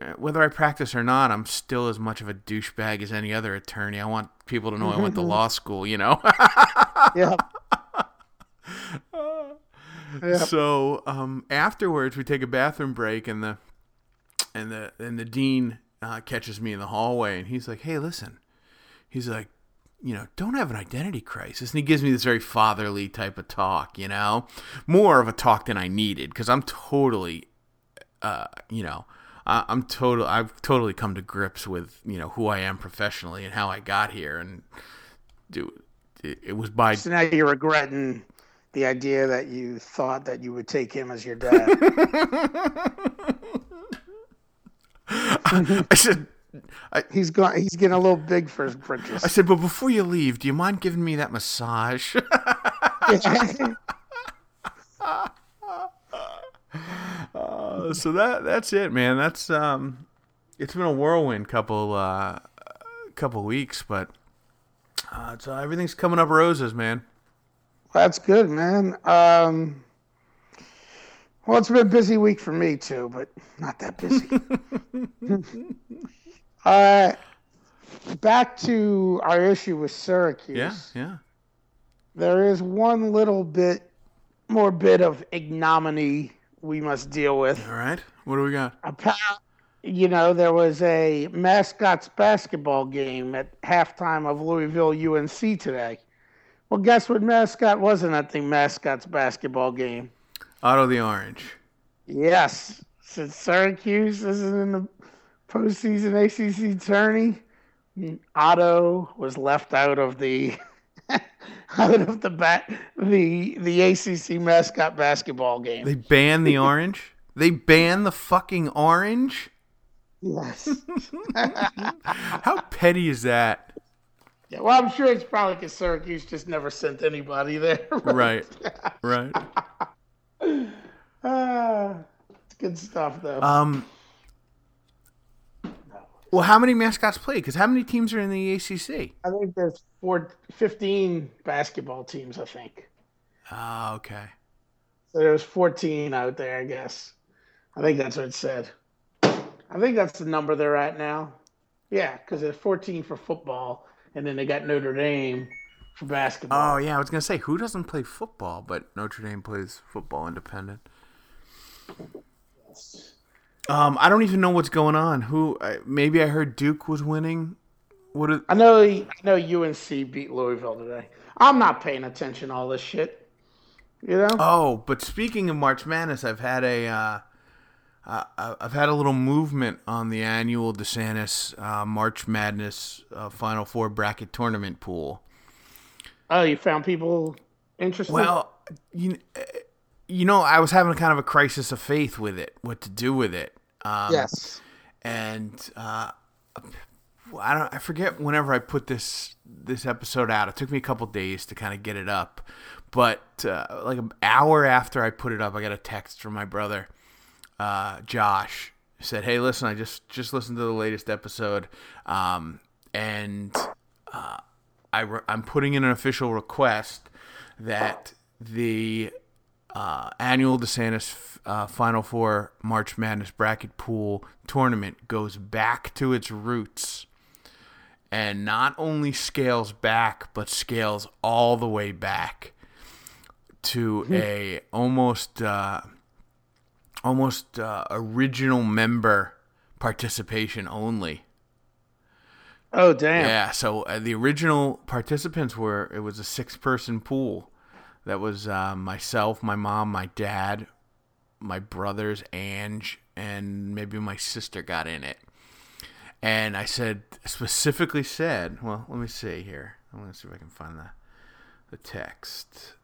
Speaker 2: uh, whether I practice or not, I'm still as much of a douchebag as any other attorney. I want people to know I went to law school, you know.
Speaker 3: yeah. Yeah.
Speaker 2: So um, afterwards, we take a bathroom break, and the and the and the dean uh, catches me in the hallway, and he's like, "Hey, listen," he's like, "You know, don't have an identity crisis," and he gives me this very fatherly type of talk, you know, more of a talk than I needed because I'm totally, uh, you know. I- I'm total. I've totally come to grips with you know who I am professionally and how I got here, and do it, it was by
Speaker 3: So now you're regretting the idea that you thought that you would take him as your dad.
Speaker 2: I said
Speaker 3: he's going. He's getting a little big for his britches.
Speaker 2: I said, but before you leave, do you mind giving me that massage? uh, so that that's it, man. That's um, it's been a whirlwind couple uh, couple weeks, but uh, it's, uh, everything's coming up roses, man.
Speaker 3: That's good, man. Um, well, it's been a busy week for me too, but not that busy. uh, back to our issue with Syracuse.
Speaker 2: Yeah, yeah.
Speaker 3: There is one little bit more bit of ignominy we must deal with.
Speaker 2: All right, what do we got?
Speaker 3: Appa- You know, there was a mascots basketball game at halftime of Louisville UNC today. Well, guess what mascot wasn't at the mascots basketball game?
Speaker 2: Otto the Orange.
Speaker 3: Yes, since Syracuse isn't in the postseason ACC tourney, Otto was left out of the out of the bat the the ACC mascot basketball game.
Speaker 2: They banned the orange. They banned the fucking orange.
Speaker 3: yes,
Speaker 2: How petty is that?
Speaker 3: Yeah, well, I'm sure it's probably because Syracuse just never sent anybody there.
Speaker 2: right, right.
Speaker 3: Ah, it's good stuff, though.
Speaker 2: Um. Well, how many mascots play? Because how many teams are in the ACC?
Speaker 3: I think there's four, 15 basketball teams, I think.
Speaker 2: Oh, okay.
Speaker 3: So there's 14 out there, I guess. I think that's what it said. I think that's the number they're at now. Yeah, because there's 14 for football, and then they got Notre Dame for basketball.
Speaker 2: Oh yeah, I was gonna say who doesn't play football, but Notre Dame plays football independent. Um, I don't even know what's going on. Who? I- Maybe I heard Duke was winning. What? Are,
Speaker 3: I know. I know UNC beat Louisville today. I'm not paying attention to all this shit. You know?
Speaker 2: oh, but speaking of March Madness, I've had a. Uh, uh, I've had a little movement on the annual DeSantis uh, March Madness uh, Final Four bracket tournament pool.
Speaker 3: Oh, you found people interested?
Speaker 2: Well, you, you know, I was having kind of a crisis of faith with it, what to do with it. Um,
Speaker 3: yes.
Speaker 2: and uh, I don't, I forget whenever I put this this episode out. It took me a couple days to kind of get it up, but uh, like an hour after I put it up, I got a text from my brother, uh, Josh. Said, "Hey, listen, I just just listened to the latest episode, um, and uh, I re- I'm putting in an official request that the uh, annual DeSantis uh, Final Four March Madness bracket pool tournament goes back to its roots and not only scales back but scales all the way back to a almost uh, almost uh, original member participation only.
Speaker 3: Oh, damn.
Speaker 2: Yeah, so uh, the original participants were it was a six person pool. That was uh, myself, my mom, my dad, my brothers, Ange, and maybe my sister got in it. And I said specifically said, well, let me see here. I want to see if I can find the the text.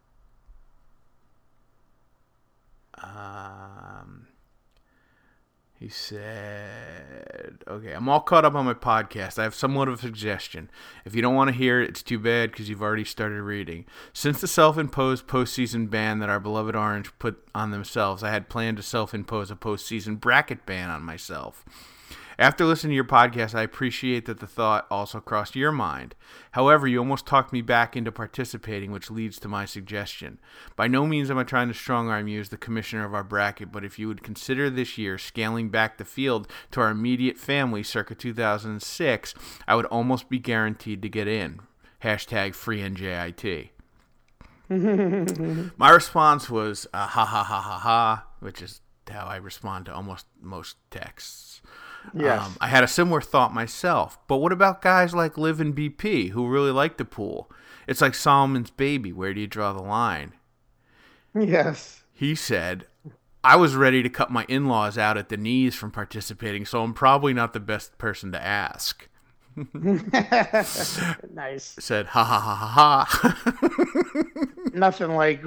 Speaker 2: Um, he said, okay, I'm all caught up on my podcast. I have somewhat of a suggestion. If you don't want to hear it, it's too bad because you've already started reading. Since the self imposed postseason ban that our beloved Orange put on themselves, I had planned to self impose a postseason bracket ban on myself. After listening to your podcast, I appreciate that the thought also crossed your mind. However, you almost talked me back into participating, which leads to my suggestion. By no means am I trying to strong arm you as the commissioner of our bracket, but if you would consider this year scaling back the field to our immediate family circa 2006, I would almost be guaranteed to get in. Hashtag free NJIT. My response was uh, ha ha ha ha ha, which is how I respond to almost most texts.
Speaker 3: Yes.
Speaker 2: Um, I had a similar thought myself. But what about guys like Liv and BP who really like the pool? It's like Solomon's baby. Where do you draw the line?
Speaker 3: yes.
Speaker 2: He said, I was ready to cut my in laws out at the knees from participating, so I'm probably not the best person to ask.
Speaker 3: nice.
Speaker 2: Said, ha ha ha ha ha.
Speaker 3: Nothing like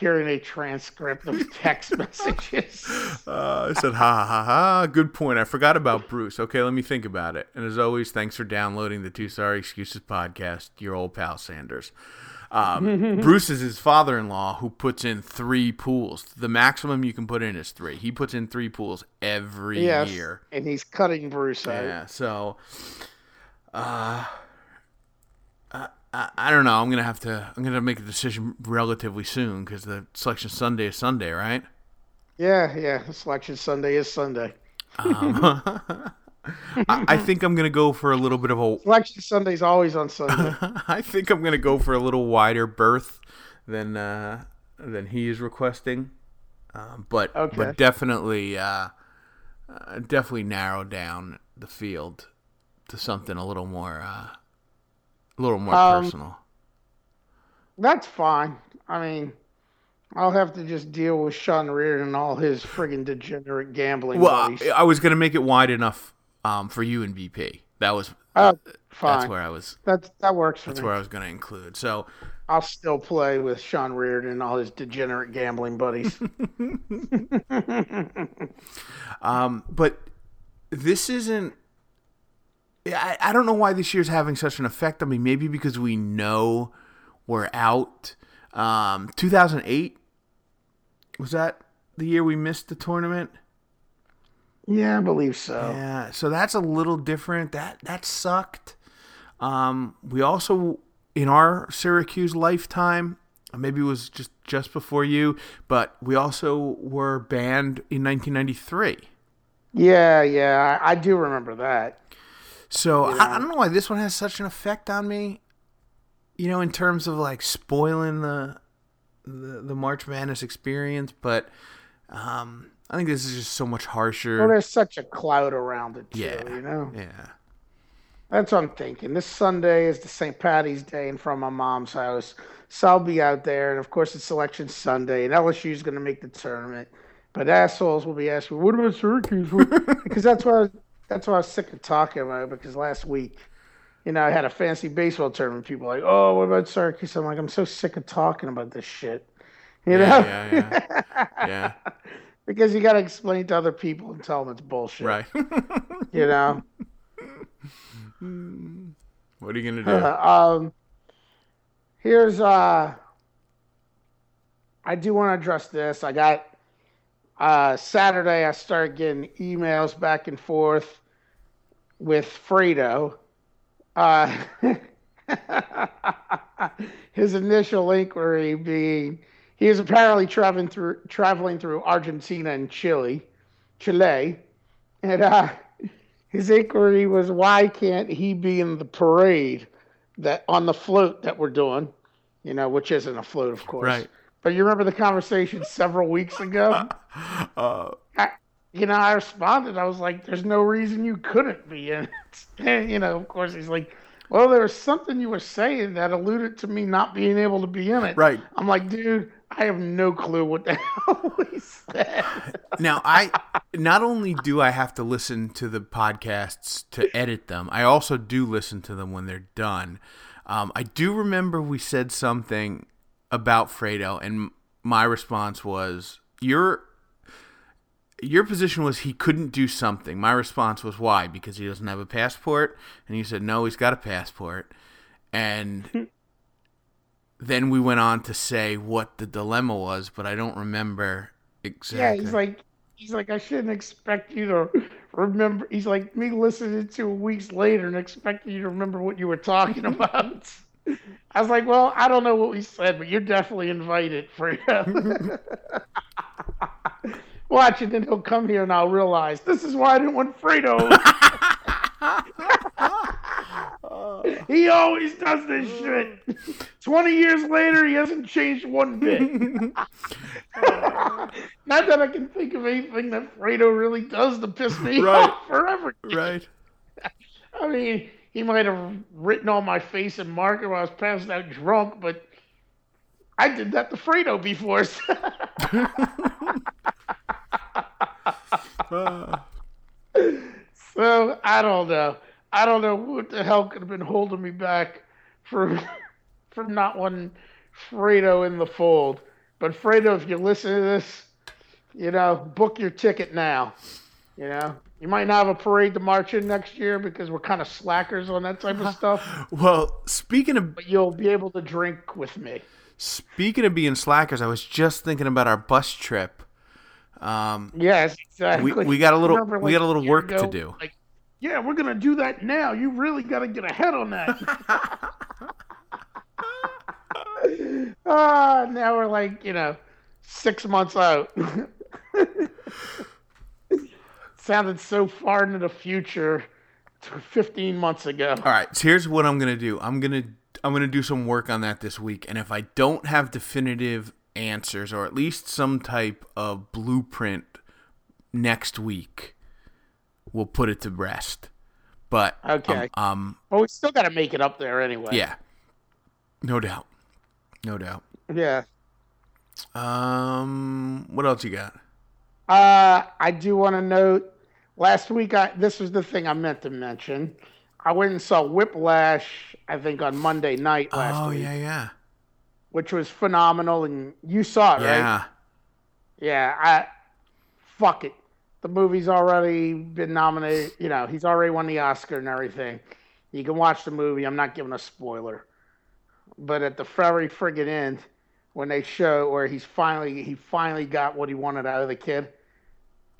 Speaker 3: hearing a transcript of text messages.
Speaker 2: Uh, I said, ha ha ha. Good point. I forgot about Bruce. Okay, let me think about it. And as always, thanks for downloading the Two Sorry Excuses podcast. Your old pal Sanders. Um, Bruce is his father-in-law who puts in three pools. The maximum you can put in is three. He puts in three pools every
Speaker 3: yes.
Speaker 2: year.
Speaker 3: And he's cutting Bruce out.
Speaker 2: Yeah. So, uh, I, I, I don't know. I'm gonna have to. I'm gonna make a decision relatively soon because the selection Sunday is Sunday, right?
Speaker 3: Yeah, yeah. Selection Sunday is Sunday.
Speaker 2: Um, I, I think I'm gonna go for a little bit of a.
Speaker 3: Selection Sunday's always on Sunday.
Speaker 2: I think I'm gonna go for a little wider berth than uh, than he is requesting, um, but
Speaker 3: Okay.
Speaker 2: but definitely uh, uh, definitely narrow down the field to something a little more uh, a little more
Speaker 3: Um,
Speaker 2: personal.
Speaker 3: That's fine. I mean, I'll have to just deal with Sean Reardon and all his friggin' degenerate gambling
Speaker 2: Well, I,
Speaker 3: buddies.
Speaker 2: I was gonna make it wide enough um, for you and BP. That was
Speaker 3: Oh,
Speaker 2: that's where I was.
Speaker 3: That's that works for
Speaker 2: That's
Speaker 3: me.
Speaker 2: where I was gonna include. So
Speaker 3: I'll still play with Sean Reardon and all his degenerate gambling buddies.
Speaker 2: Um, but this isn't I, I don't know why this year's having such an effect on me. Maybe because we know we're out. Um, 2008 was that the year we missed the tournament?
Speaker 3: Yeah, I believe so.
Speaker 2: Yeah, so that's a little different. That that sucked. Um, we also in our Syracuse lifetime, maybe it was just just before you, but we also were banned in 1993.
Speaker 3: Yeah, yeah, I, I do remember that.
Speaker 2: So I, I don't know why this one has such an effect on me. You know, in terms of like spoiling the the, the March Madness experience, but um, I think this is just so much harsher.
Speaker 3: Well, there's such a cloud around it, too,
Speaker 2: yeah,
Speaker 3: you know?
Speaker 2: yeah.
Speaker 3: That's what I'm thinking. This Sunday is the St. Patty's Day in front of my mom's house. So I'll be out there. And of course, it's Selection Sunday, and LSU is going to make the tournament. But assholes will be asking, what about Syracuse? because that's what, I was, that's what I was sick of talking about. Because last week, you know, I had a fancy baseball tournament. People were like, oh, what about Syracuse? I'm like, I'm so sick of talking about this shit. You know?
Speaker 2: Yeah, yeah, yeah. yeah.
Speaker 3: because you got to explain it to other people and tell them it's bullshit.
Speaker 2: Right.
Speaker 3: You know?
Speaker 2: what are you gonna do?
Speaker 3: um, here's uh, I do want to address this. I got uh, Saturday. I started getting emails back and forth with Fredo. Uh, his initial inquiry being he is apparently traveling through traveling through Argentina and Chile, Chile, and uh, his inquiry was why can't he be in the parade that on the float that we're doing, you know, which isn't a float, of course.
Speaker 2: Right.
Speaker 3: But you remember the conversation several weeks ago?
Speaker 2: Uh,
Speaker 3: I, you know, I responded. I was like, "There's no reason you couldn't be in it." And, you know, of course, he's like, "Well, there was something you were saying that alluded to me not being able to be in it."
Speaker 2: Right.
Speaker 3: I'm like, dude, I have no clue what the hell he said.
Speaker 2: now I not only do I have to listen to the podcasts to edit them, I also do listen to them when they're done. Um, I do remember we said something about Fredo, and my response was, "Your your position was he couldn't do something." My response was, "Why? Because he doesn't have a passport?" And you said, "No, he's got a passport." And then we went on to say what the dilemma was, but I don't remember exactly.
Speaker 3: Yeah, he's like, he's like, I shouldn't expect you to remember. He's like me listening to weeks later and expecting you to remember what you were talking about. I was like, well, I don't know what we said, but you're definitely invited for him. Watch it, then he'll come here and I'll realize this is why I didn't want Fredo. he always does this shit. 20 years later, he hasn't changed one bit. Not that I can think of anything that Fredo really does to piss me
Speaker 2: Right.
Speaker 3: off forever.
Speaker 2: right.
Speaker 3: I mean, he might have written on my face and marker while I was passed out drunk, but I did that to Fredo before. so I don't know. I don't know what the hell could have been holding me back from from not wanting Fredo in the fold. But Fredo, if you listen to this, you know, book your ticket now. You know, you might not have a parade to march in next year because we're kind of slackers on that type of uh-huh. stuff.
Speaker 2: Well, speaking of
Speaker 3: But you'll be able to drink with me.
Speaker 2: speaking of being slackers, I was just thinking about our bus trip. Um,
Speaker 3: Yes, exactly.
Speaker 2: we, we got a little
Speaker 3: Remember,
Speaker 2: we got a little work to do.
Speaker 3: Like, yeah, we're gonna do that now. You really got to get ahead on that. Ah, now we're like, you know, six months out. Sounded so far into the future, 15 months ago.
Speaker 2: All right, so here's what I'm gonna do. I'm gonna I'm gonna do some work on that this week, and if I don't have definitive answers or at least some type of blueprint next week, we'll put it to rest. But
Speaker 3: Okay.
Speaker 2: um, um
Speaker 3: Well, we still got to make it up there anyway.
Speaker 2: yeah, no doubt, no doubt.
Speaker 3: Yeah.
Speaker 2: Um, what else you got?
Speaker 3: Uh, I do want to note. Last week, I this was the thing I meant to mention. I went and saw Whiplash. I think on Monday night last
Speaker 2: oh
Speaker 3: week,
Speaker 2: yeah, yeah,
Speaker 3: which was phenomenal. And you saw it, right?
Speaker 2: yeah.
Speaker 3: Yeah. I fuck it. the movie's already been nominated. You know, he's already won the Oscar and everything. You can watch the movie. I'm not giving a spoiler, but at the very friggin' end, when they show where he's finally he finally got what he wanted out of the kid,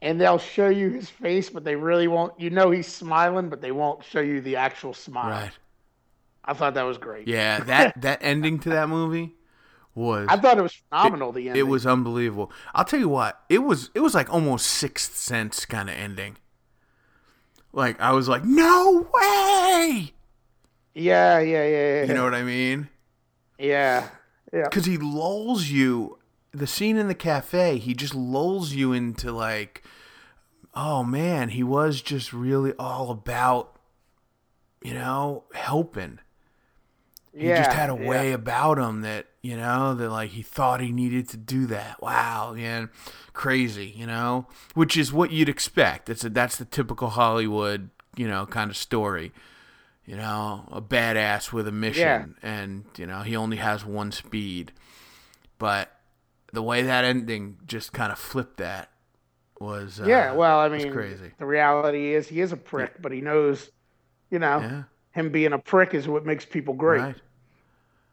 Speaker 3: and they'll show you his face, but they really won't. You know he's smiling, but they won't show you the actual smile.
Speaker 2: Right.
Speaker 3: I thought that was great.
Speaker 2: Yeah, that that ending to that movie was
Speaker 3: I thought it was phenomenal. the ending.
Speaker 2: it was unbelievable. I'll tell you what, it was it was like almost sixth sense kind of ending. Like I was like, no way.
Speaker 3: Yeah, yeah, yeah, yeah.
Speaker 2: You know what I mean?
Speaker 3: Yeah, yeah.
Speaker 2: Because he lulls you. The scene in the cafe, he just lulls you into like, oh man, he was just really all about, you know, helping. He
Speaker 3: yeah,
Speaker 2: just had a
Speaker 3: yeah.
Speaker 2: way about him that you know that like he thought he needed to do that. Wow, yeah, crazy, you know, which is what you'd expect. That's a, that's the typical Hollywood, you know, kind of story. You know, a badass with a mission, and you know he only has one speed. But the way that ending just kind of flipped that was uh,
Speaker 3: Yeah, well, I mean,
Speaker 2: crazy.
Speaker 3: the reality is he is a prick, but he knows, you know,
Speaker 2: Yeah,
Speaker 3: him being a prick is what makes people great.
Speaker 2: right,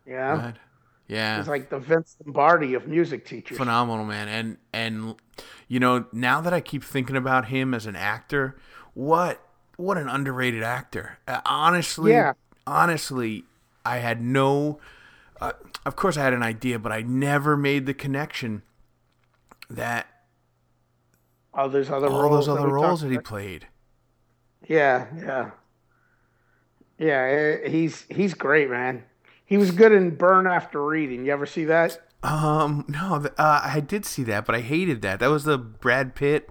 Speaker 3: know,
Speaker 2: right. Yeah,
Speaker 3: he's like the Vince Lombardi of music teachers.
Speaker 2: phenomenal man and and you know now that i keep thinking about him as an actor what what an underrated actor uh, honestly
Speaker 3: Yeah.
Speaker 2: honestly i had no uh, of course i had an idea but i never made the connection that
Speaker 3: All those other
Speaker 2: all
Speaker 3: roles.
Speaker 2: those other roles that he played
Speaker 3: Yeah, yeah, yeah. eh, He's he's great, man. He was good in Burn After Reading. You ever see that?
Speaker 2: um no uh, i did see that but i hated that that was the brad pitt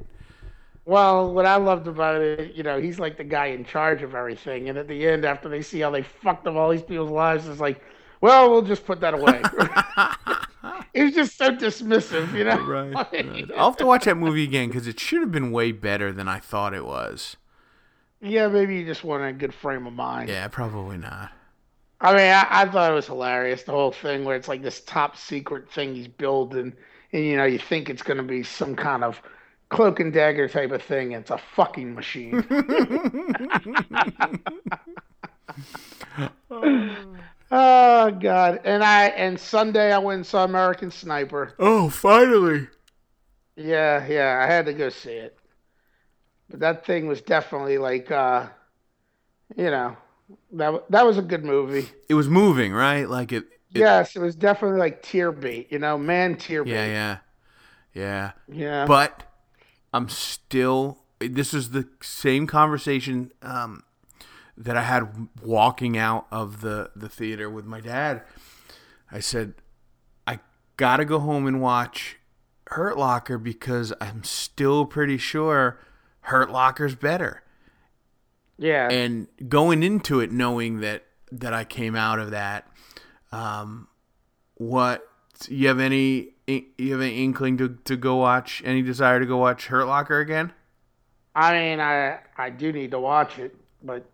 Speaker 3: Well, what I loved about it, you know, he's like the guy in charge of everything. And at the end, after they see how they fucked up all these people's lives, it's like, well, we'll just put that away. it was just so dismissive, you know?
Speaker 2: right, right. i'll have to watch that movie again because it should have been way better than i thought it was
Speaker 3: yeah, maybe you just want a good frame of mind.
Speaker 2: yeah probably not
Speaker 3: I mean, I, I thought it was hilarious, the whole thing where it's like this top secret thing he's building. And, you know, you think it's going to be some kind of cloak and dagger type of thing. And it's a fucking machine. oh, God. And I, and Sunday I went and saw American Sniper.
Speaker 2: oh finally
Speaker 3: Yeah, yeah, I had to go see it. But that thing was definitely like, uh, you know, that that was a good movie.
Speaker 2: it was moving, right? Like it. it
Speaker 3: yes, it was definitely like tear bait, you know, man tear bait.
Speaker 2: Yeah, yeah, yeah.
Speaker 3: Yeah.
Speaker 2: But I'm still. This is the same conversation um, that I had walking out of the the theater with my dad. I said, I gotta go home and watch Hurt Locker because I'm still pretty sure Hurt Locker's better.
Speaker 3: yeah.
Speaker 2: and going into it knowing that that I came out of that um what you have any you have any inkling to, to go watch any desire to go watch Hurt Locker again
Speaker 3: I mean, I I do need to watch it, but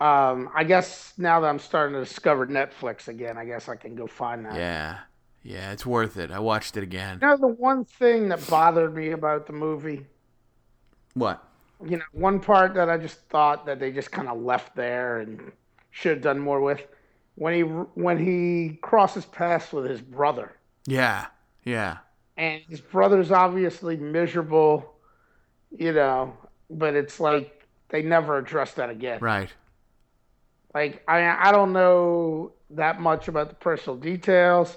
Speaker 3: um, I guess now that I'm starting to discover Netflix again, I guess I can go find that.
Speaker 2: yeah yeah it's worth it I watched it again
Speaker 3: You know, the one thing that bothered me about the movie,
Speaker 2: what?
Speaker 3: You know, one part that I just thought that they just kind of left there and should have done more with, when he when he crosses paths with his brother,
Speaker 2: yeah yeah.
Speaker 3: And his brother's obviously miserable, you know, but it's like they never address that again.
Speaker 2: right.
Speaker 3: Like I I don't know that much about the personal details,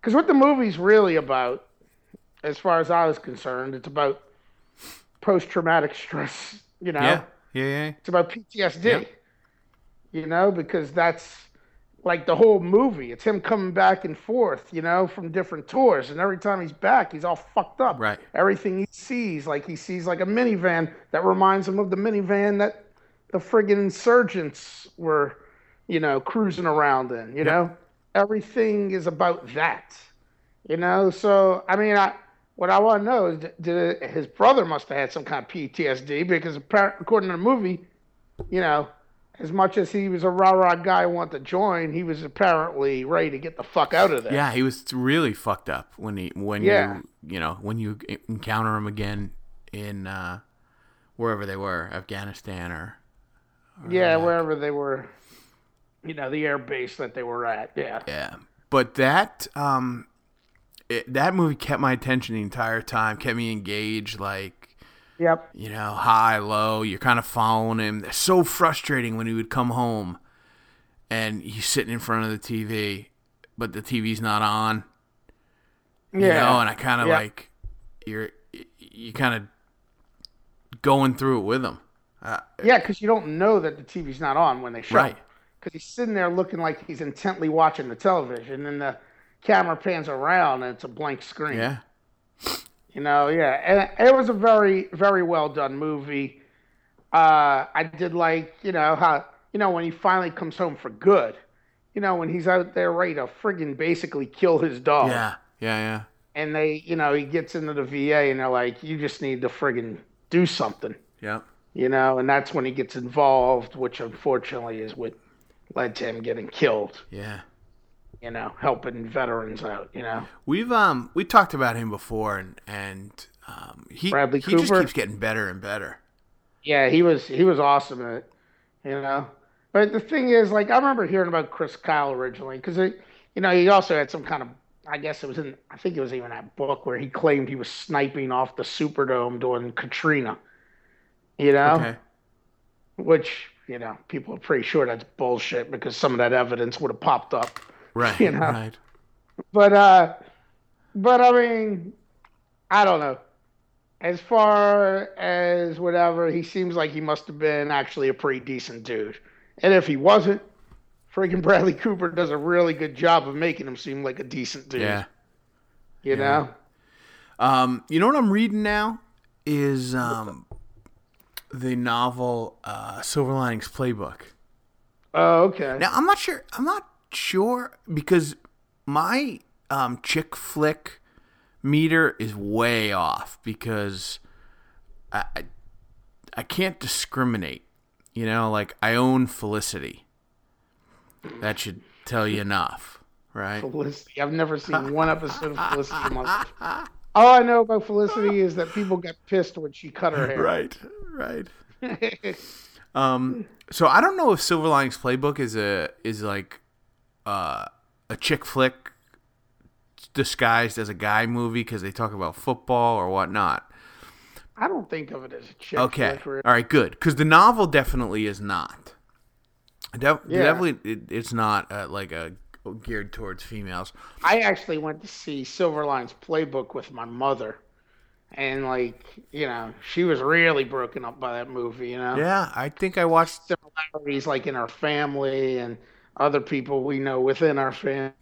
Speaker 3: because what the movie's really about, as far as I was concerned, it's about post traumatic stress. You know,
Speaker 2: yeah yeah yeah
Speaker 3: it's about PTSD.
Speaker 2: Yep.
Speaker 3: You know, because that's like the whole movie. It's him coming back and forth, you know, from different tours, and every time he's back, he's all fucked up.
Speaker 2: Right.
Speaker 3: Everything he sees, like he sees like a minivan that reminds him of the minivan that the friggin' insurgents were, you know, cruising around in. You know, everything is about that. You know, so I mean, I what I want to know is, did, his brother must have had some kind of PTSD because according to the movie, you know, as much as he was a rah rah guy who wanted to join, he was apparently ready to get the fuck out of there.
Speaker 2: yeah he was really fucked up when he when
Speaker 3: Yeah.
Speaker 2: you you know when you encounter him again in uh, wherever they were, Afghanistan or, or
Speaker 3: Yeah,
Speaker 2: Iraq.
Speaker 3: wherever they were, you know, the air base that they were at. Yeah.
Speaker 2: Yeah, but that um, it, that movie kept my attention the entire time, kept me engaged. Like
Speaker 3: Yep.
Speaker 2: you know, high, low. You're kind of following him. It's so frustrating when he would come home, and he's sitting in front of the TV, but the TV's not on. You
Speaker 3: Yeah.
Speaker 2: know, and I kind of
Speaker 3: Yeah.
Speaker 2: like you're you kind of going through it with him. Uh,
Speaker 3: Yeah, because you don't know that the TV's not on when they show
Speaker 2: Right.
Speaker 3: Because he's sitting there looking like he's intently watching the television, and the camera pans around, and it's a blank screen.
Speaker 2: yeah,
Speaker 3: You know, yeah, and it was a very, very well done movie. Uh, I did like, you know, how you know when he finally comes home for good. You know, when he's out there ready to friggin' basically kill his dog.
Speaker 2: yeah, yeah, yeah.
Speaker 3: And they, you know, he gets into the VA, and they're like, "You just need to friggin' do something."
Speaker 2: Yeah.
Speaker 3: You know, and that's when he gets involved, which unfortunately is what led to him getting killed.
Speaker 2: Yeah.
Speaker 3: You know, helping veterans out. You know.
Speaker 2: We've um we talked about him before and and um he
Speaker 3: Bradley
Speaker 2: he just keeps getting better and better.
Speaker 3: Yeah, he was he was awesome at it, you know. But the thing is, like, I remember hearing about Chris Kyle originally because, you know, he also had some kind of, I guess it was in, I think it was even that book where he claimed he was sniping off the Superdome during Katrina, you know,
Speaker 2: Okay.
Speaker 3: which, you know, people are pretty sure that's bullshit because some of that evidence would have popped up.
Speaker 2: Right.
Speaker 3: You know.
Speaker 2: Right.
Speaker 3: But, uh, but I mean, I don't know. As far as whatever, he seems like he must have been actually a pretty decent dude. And if he wasn't, freaking Bradley Cooper does a really good job of making him seem like a decent dude.
Speaker 2: Yeah.
Speaker 3: You know?
Speaker 2: Um you know what I'm reading now is um the novel uh Silver Linings Playbook.
Speaker 3: Oh, okay.
Speaker 2: Now I'm not sure I'm not sure because my um chick flick meter is way off because I I, I can't discriminate. You know, like I own Felicity. That should tell you enough, right?
Speaker 3: Felicity. I've never seen one episode of Felicity in my life. All I know about Felicity is that people got pissed when she cut her hair.
Speaker 2: Right, right. Um, so I don't know if Silver Linings Playbook is a is like uh, a chick flick disguised as a guy movie because they talk about football or whatnot.
Speaker 3: I don't think of it as a chick
Speaker 2: Okay,
Speaker 3: flick. Okay,
Speaker 2: all right, good. Because the novel definitely is not. Def-
Speaker 3: Yeah.
Speaker 2: Definitely, it, it's not uh, like a geared towards females.
Speaker 3: I actually went to see Silver Linings Playbook with my mother, and like you know, she was really broken up by that movie. You know,
Speaker 2: Yeah, I think I watched.
Speaker 3: similarities like in our family and other people we know within our family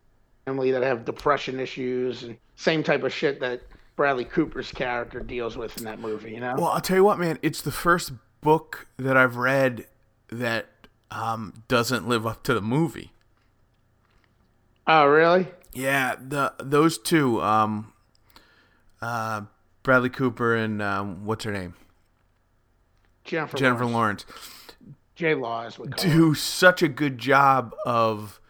Speaker 3: that have depression issues and same type of shit that Bradley Cooper's character deals with in that movie. You know,
Speaker 2: Well, I'll tell you what, man. It's the first book that I've read that um, doesn't live up to the movie.
Speaker 3: oh really?
Speaker 2: Yeah, the those two, um, uh, Bradley Cooper and um, what's her name,
Speaker 3: Jennifer
Speaker 2: Jennifer
Speaker 3: Lawrence.
Speaker 2: Lawrence,
Speaker 3: J Law as we call her.
Speaker 2: do such a good job of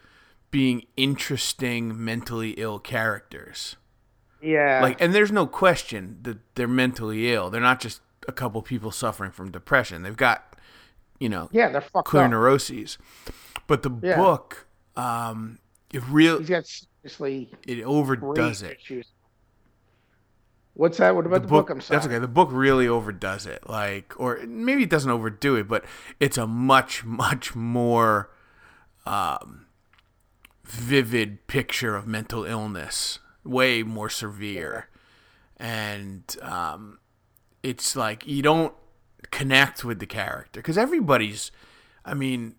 Speaker 2: being interesting, mentally ill characters.
Speaker 3: Yeah,
Speaker 2: Like, and there's no question that they're mentally ill. They're not just a couple people suffering from depression. They've got, you know,
Speaker 3: yeah, they're fucked
Speaker 2: clear
Speaker 3: up.
Speaker 2: neuroses. But the
Speaker 3: Yeah.
Speaker 2: book, um, it really
Speaker 3: He's got seriously
Speaker 2: it overdoes it.
Speaker 3: issues. What's that? What about the, book? I'm sorry.
Speaker 2: That's okay. The book really overdoes it. Like, or maybe it doesn't overdo it, but it's a much, much more um, vivid picture of mental illness, way more severe, and um, it's like you don't connect with the character because everybody's. I mean,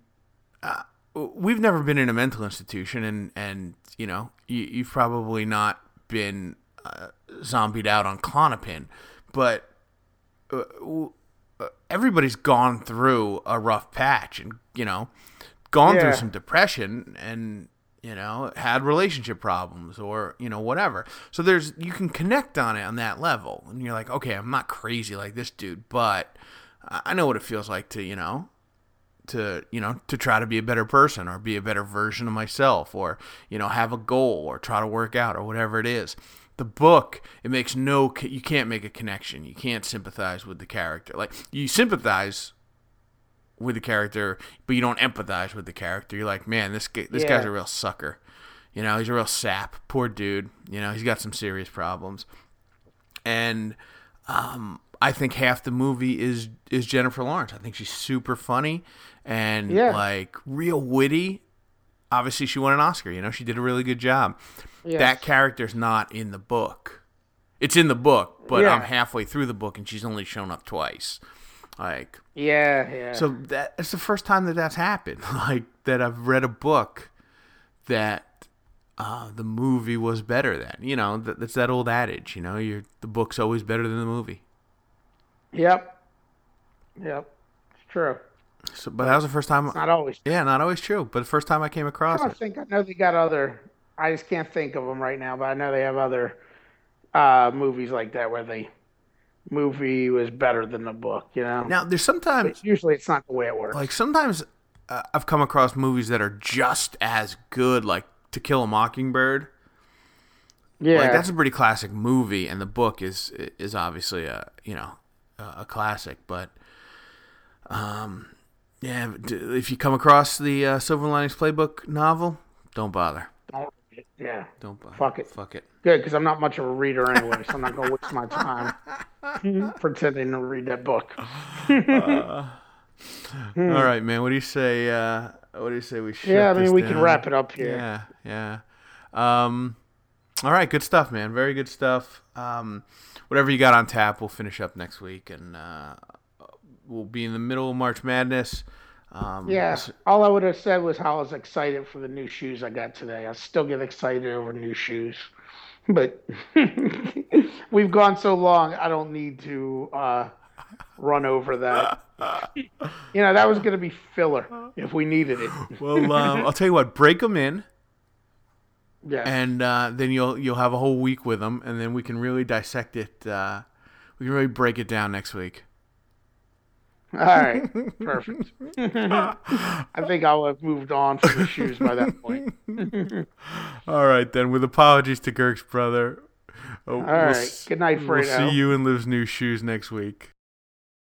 Speaker 2: uh, we've never been in a mental institution, and and you know, you, you've probably not been uh, zombied out on Klonopin, but uh, uh, everybody's gone through a rough patch, and you know, gone
Speaker 3: Yeah.
Speaker 2: through some depression, and you know, had relationship problems, or you know, whatever. So there's you can connect on it on that level, and you're like, okay, I'm not crazy like this dude, but I I know what it feels like to you know to you know to try to be a better person or be a better version of myself or you know have a goal or try to work out or whatever it is the book, it makes no. You can't make a connection. You can't sympathize with the character. Like you sympathize with the character, but you don't empathize with the character. You're like, man, this this
Speaker 3: Yeah.
Speaker 2: guy's a real sucker. You know, he's a real sap. Poor dude. You know, he's got some serious problems. And um, I think half the movie is is Jennifer Lawrence. I think she's super funny and
Speaker 3: Yeah.
Speaker 2: like real witty. Obviously, she won an Oscar. You know, she did a really good job.
Speaker 3: Yes.
Speaker 2: That character's not in the book. It's in the book, but
Speaker 3: Yeah.
Speaker 2: I'm halfway through the book and she's only shown up twice. Like,
Speaker 3: Yeah, yeah.
Speaker 2: so that it's the first time that that's happened. Like that I've read a book that uh, the movie was better than. You know, that, that's that old adage. You know, you're the book's always better than the movie.
Speaker 3: Yep. Yep. It's true.
Speaker 2: So, but that was the first time.
Speaker 3: Not always.
Speaker 2: Yeah, not always true, but the first time I came across
Speaker 3: I
Speaker 2: it.
Speaker 3: think I know they got other. I just can't think of them right now, but I know they have other uh, movies like that where the movie was better than the book. You know.
Speaker 2: Now, there's sometimes
Speaker 3: Usually, it's not the way it works.
Speaker 2: like sometimes uh, I've come across movies that are just as good, like To Kill a Mockingbird.
Speaker 3: yeah.
Speaker 2: Like that's a pretty classic movie, and the book is is obviously a you know a a classic. But um, yeah, if you come across the uh, Silver Linings Playbook novel, don't bother.
Speaker 3: Don't- yeah.
Speaker 2: Don't bother.
Speaker 3: Fuck it.
Speaker 2: Fuck it.
Speaker 3: Good, because I'm not much of a reader anyway, so I'm not going to waste my time pretending to read that book.
Speaker 2: All right, man. What do you say? Uh, what do you say we? Shut
Speaker 3: Yeah, I mean, we can wrap it up here.
Speaker 2: Yeah, yeah. Um, all right, good stuff, man. Very good stuff. Um, whatever you got on tap, we'll finish up next week, and uh, we'll be in the middle of March Madness. Um,
Speaker 3: Yeah, all I would have said was how I was excited for the new shoes I got today. I still get excited over new shoes, but we've gone so long, I don't need to uh, run over that. you know, that was going to be filler if we needed it.
Speaker 2: Well, um, I'll tell you what. Break them in,
Speaker 3: Yeah,
Speaker 2: and uh, then you'll you'll have a whole week with them, and then we can really dissect it. Uh, we can really break it down next week.
Speaker 3: all right, perfect. I think I'll have moved on from the shoes by that point.
Speaker 2: All right, then. With apologies to Girk's brother. Uh, all
Speaker 3: All right, good night,
Speaker 2: We'll see you in Liv's new shoes next week.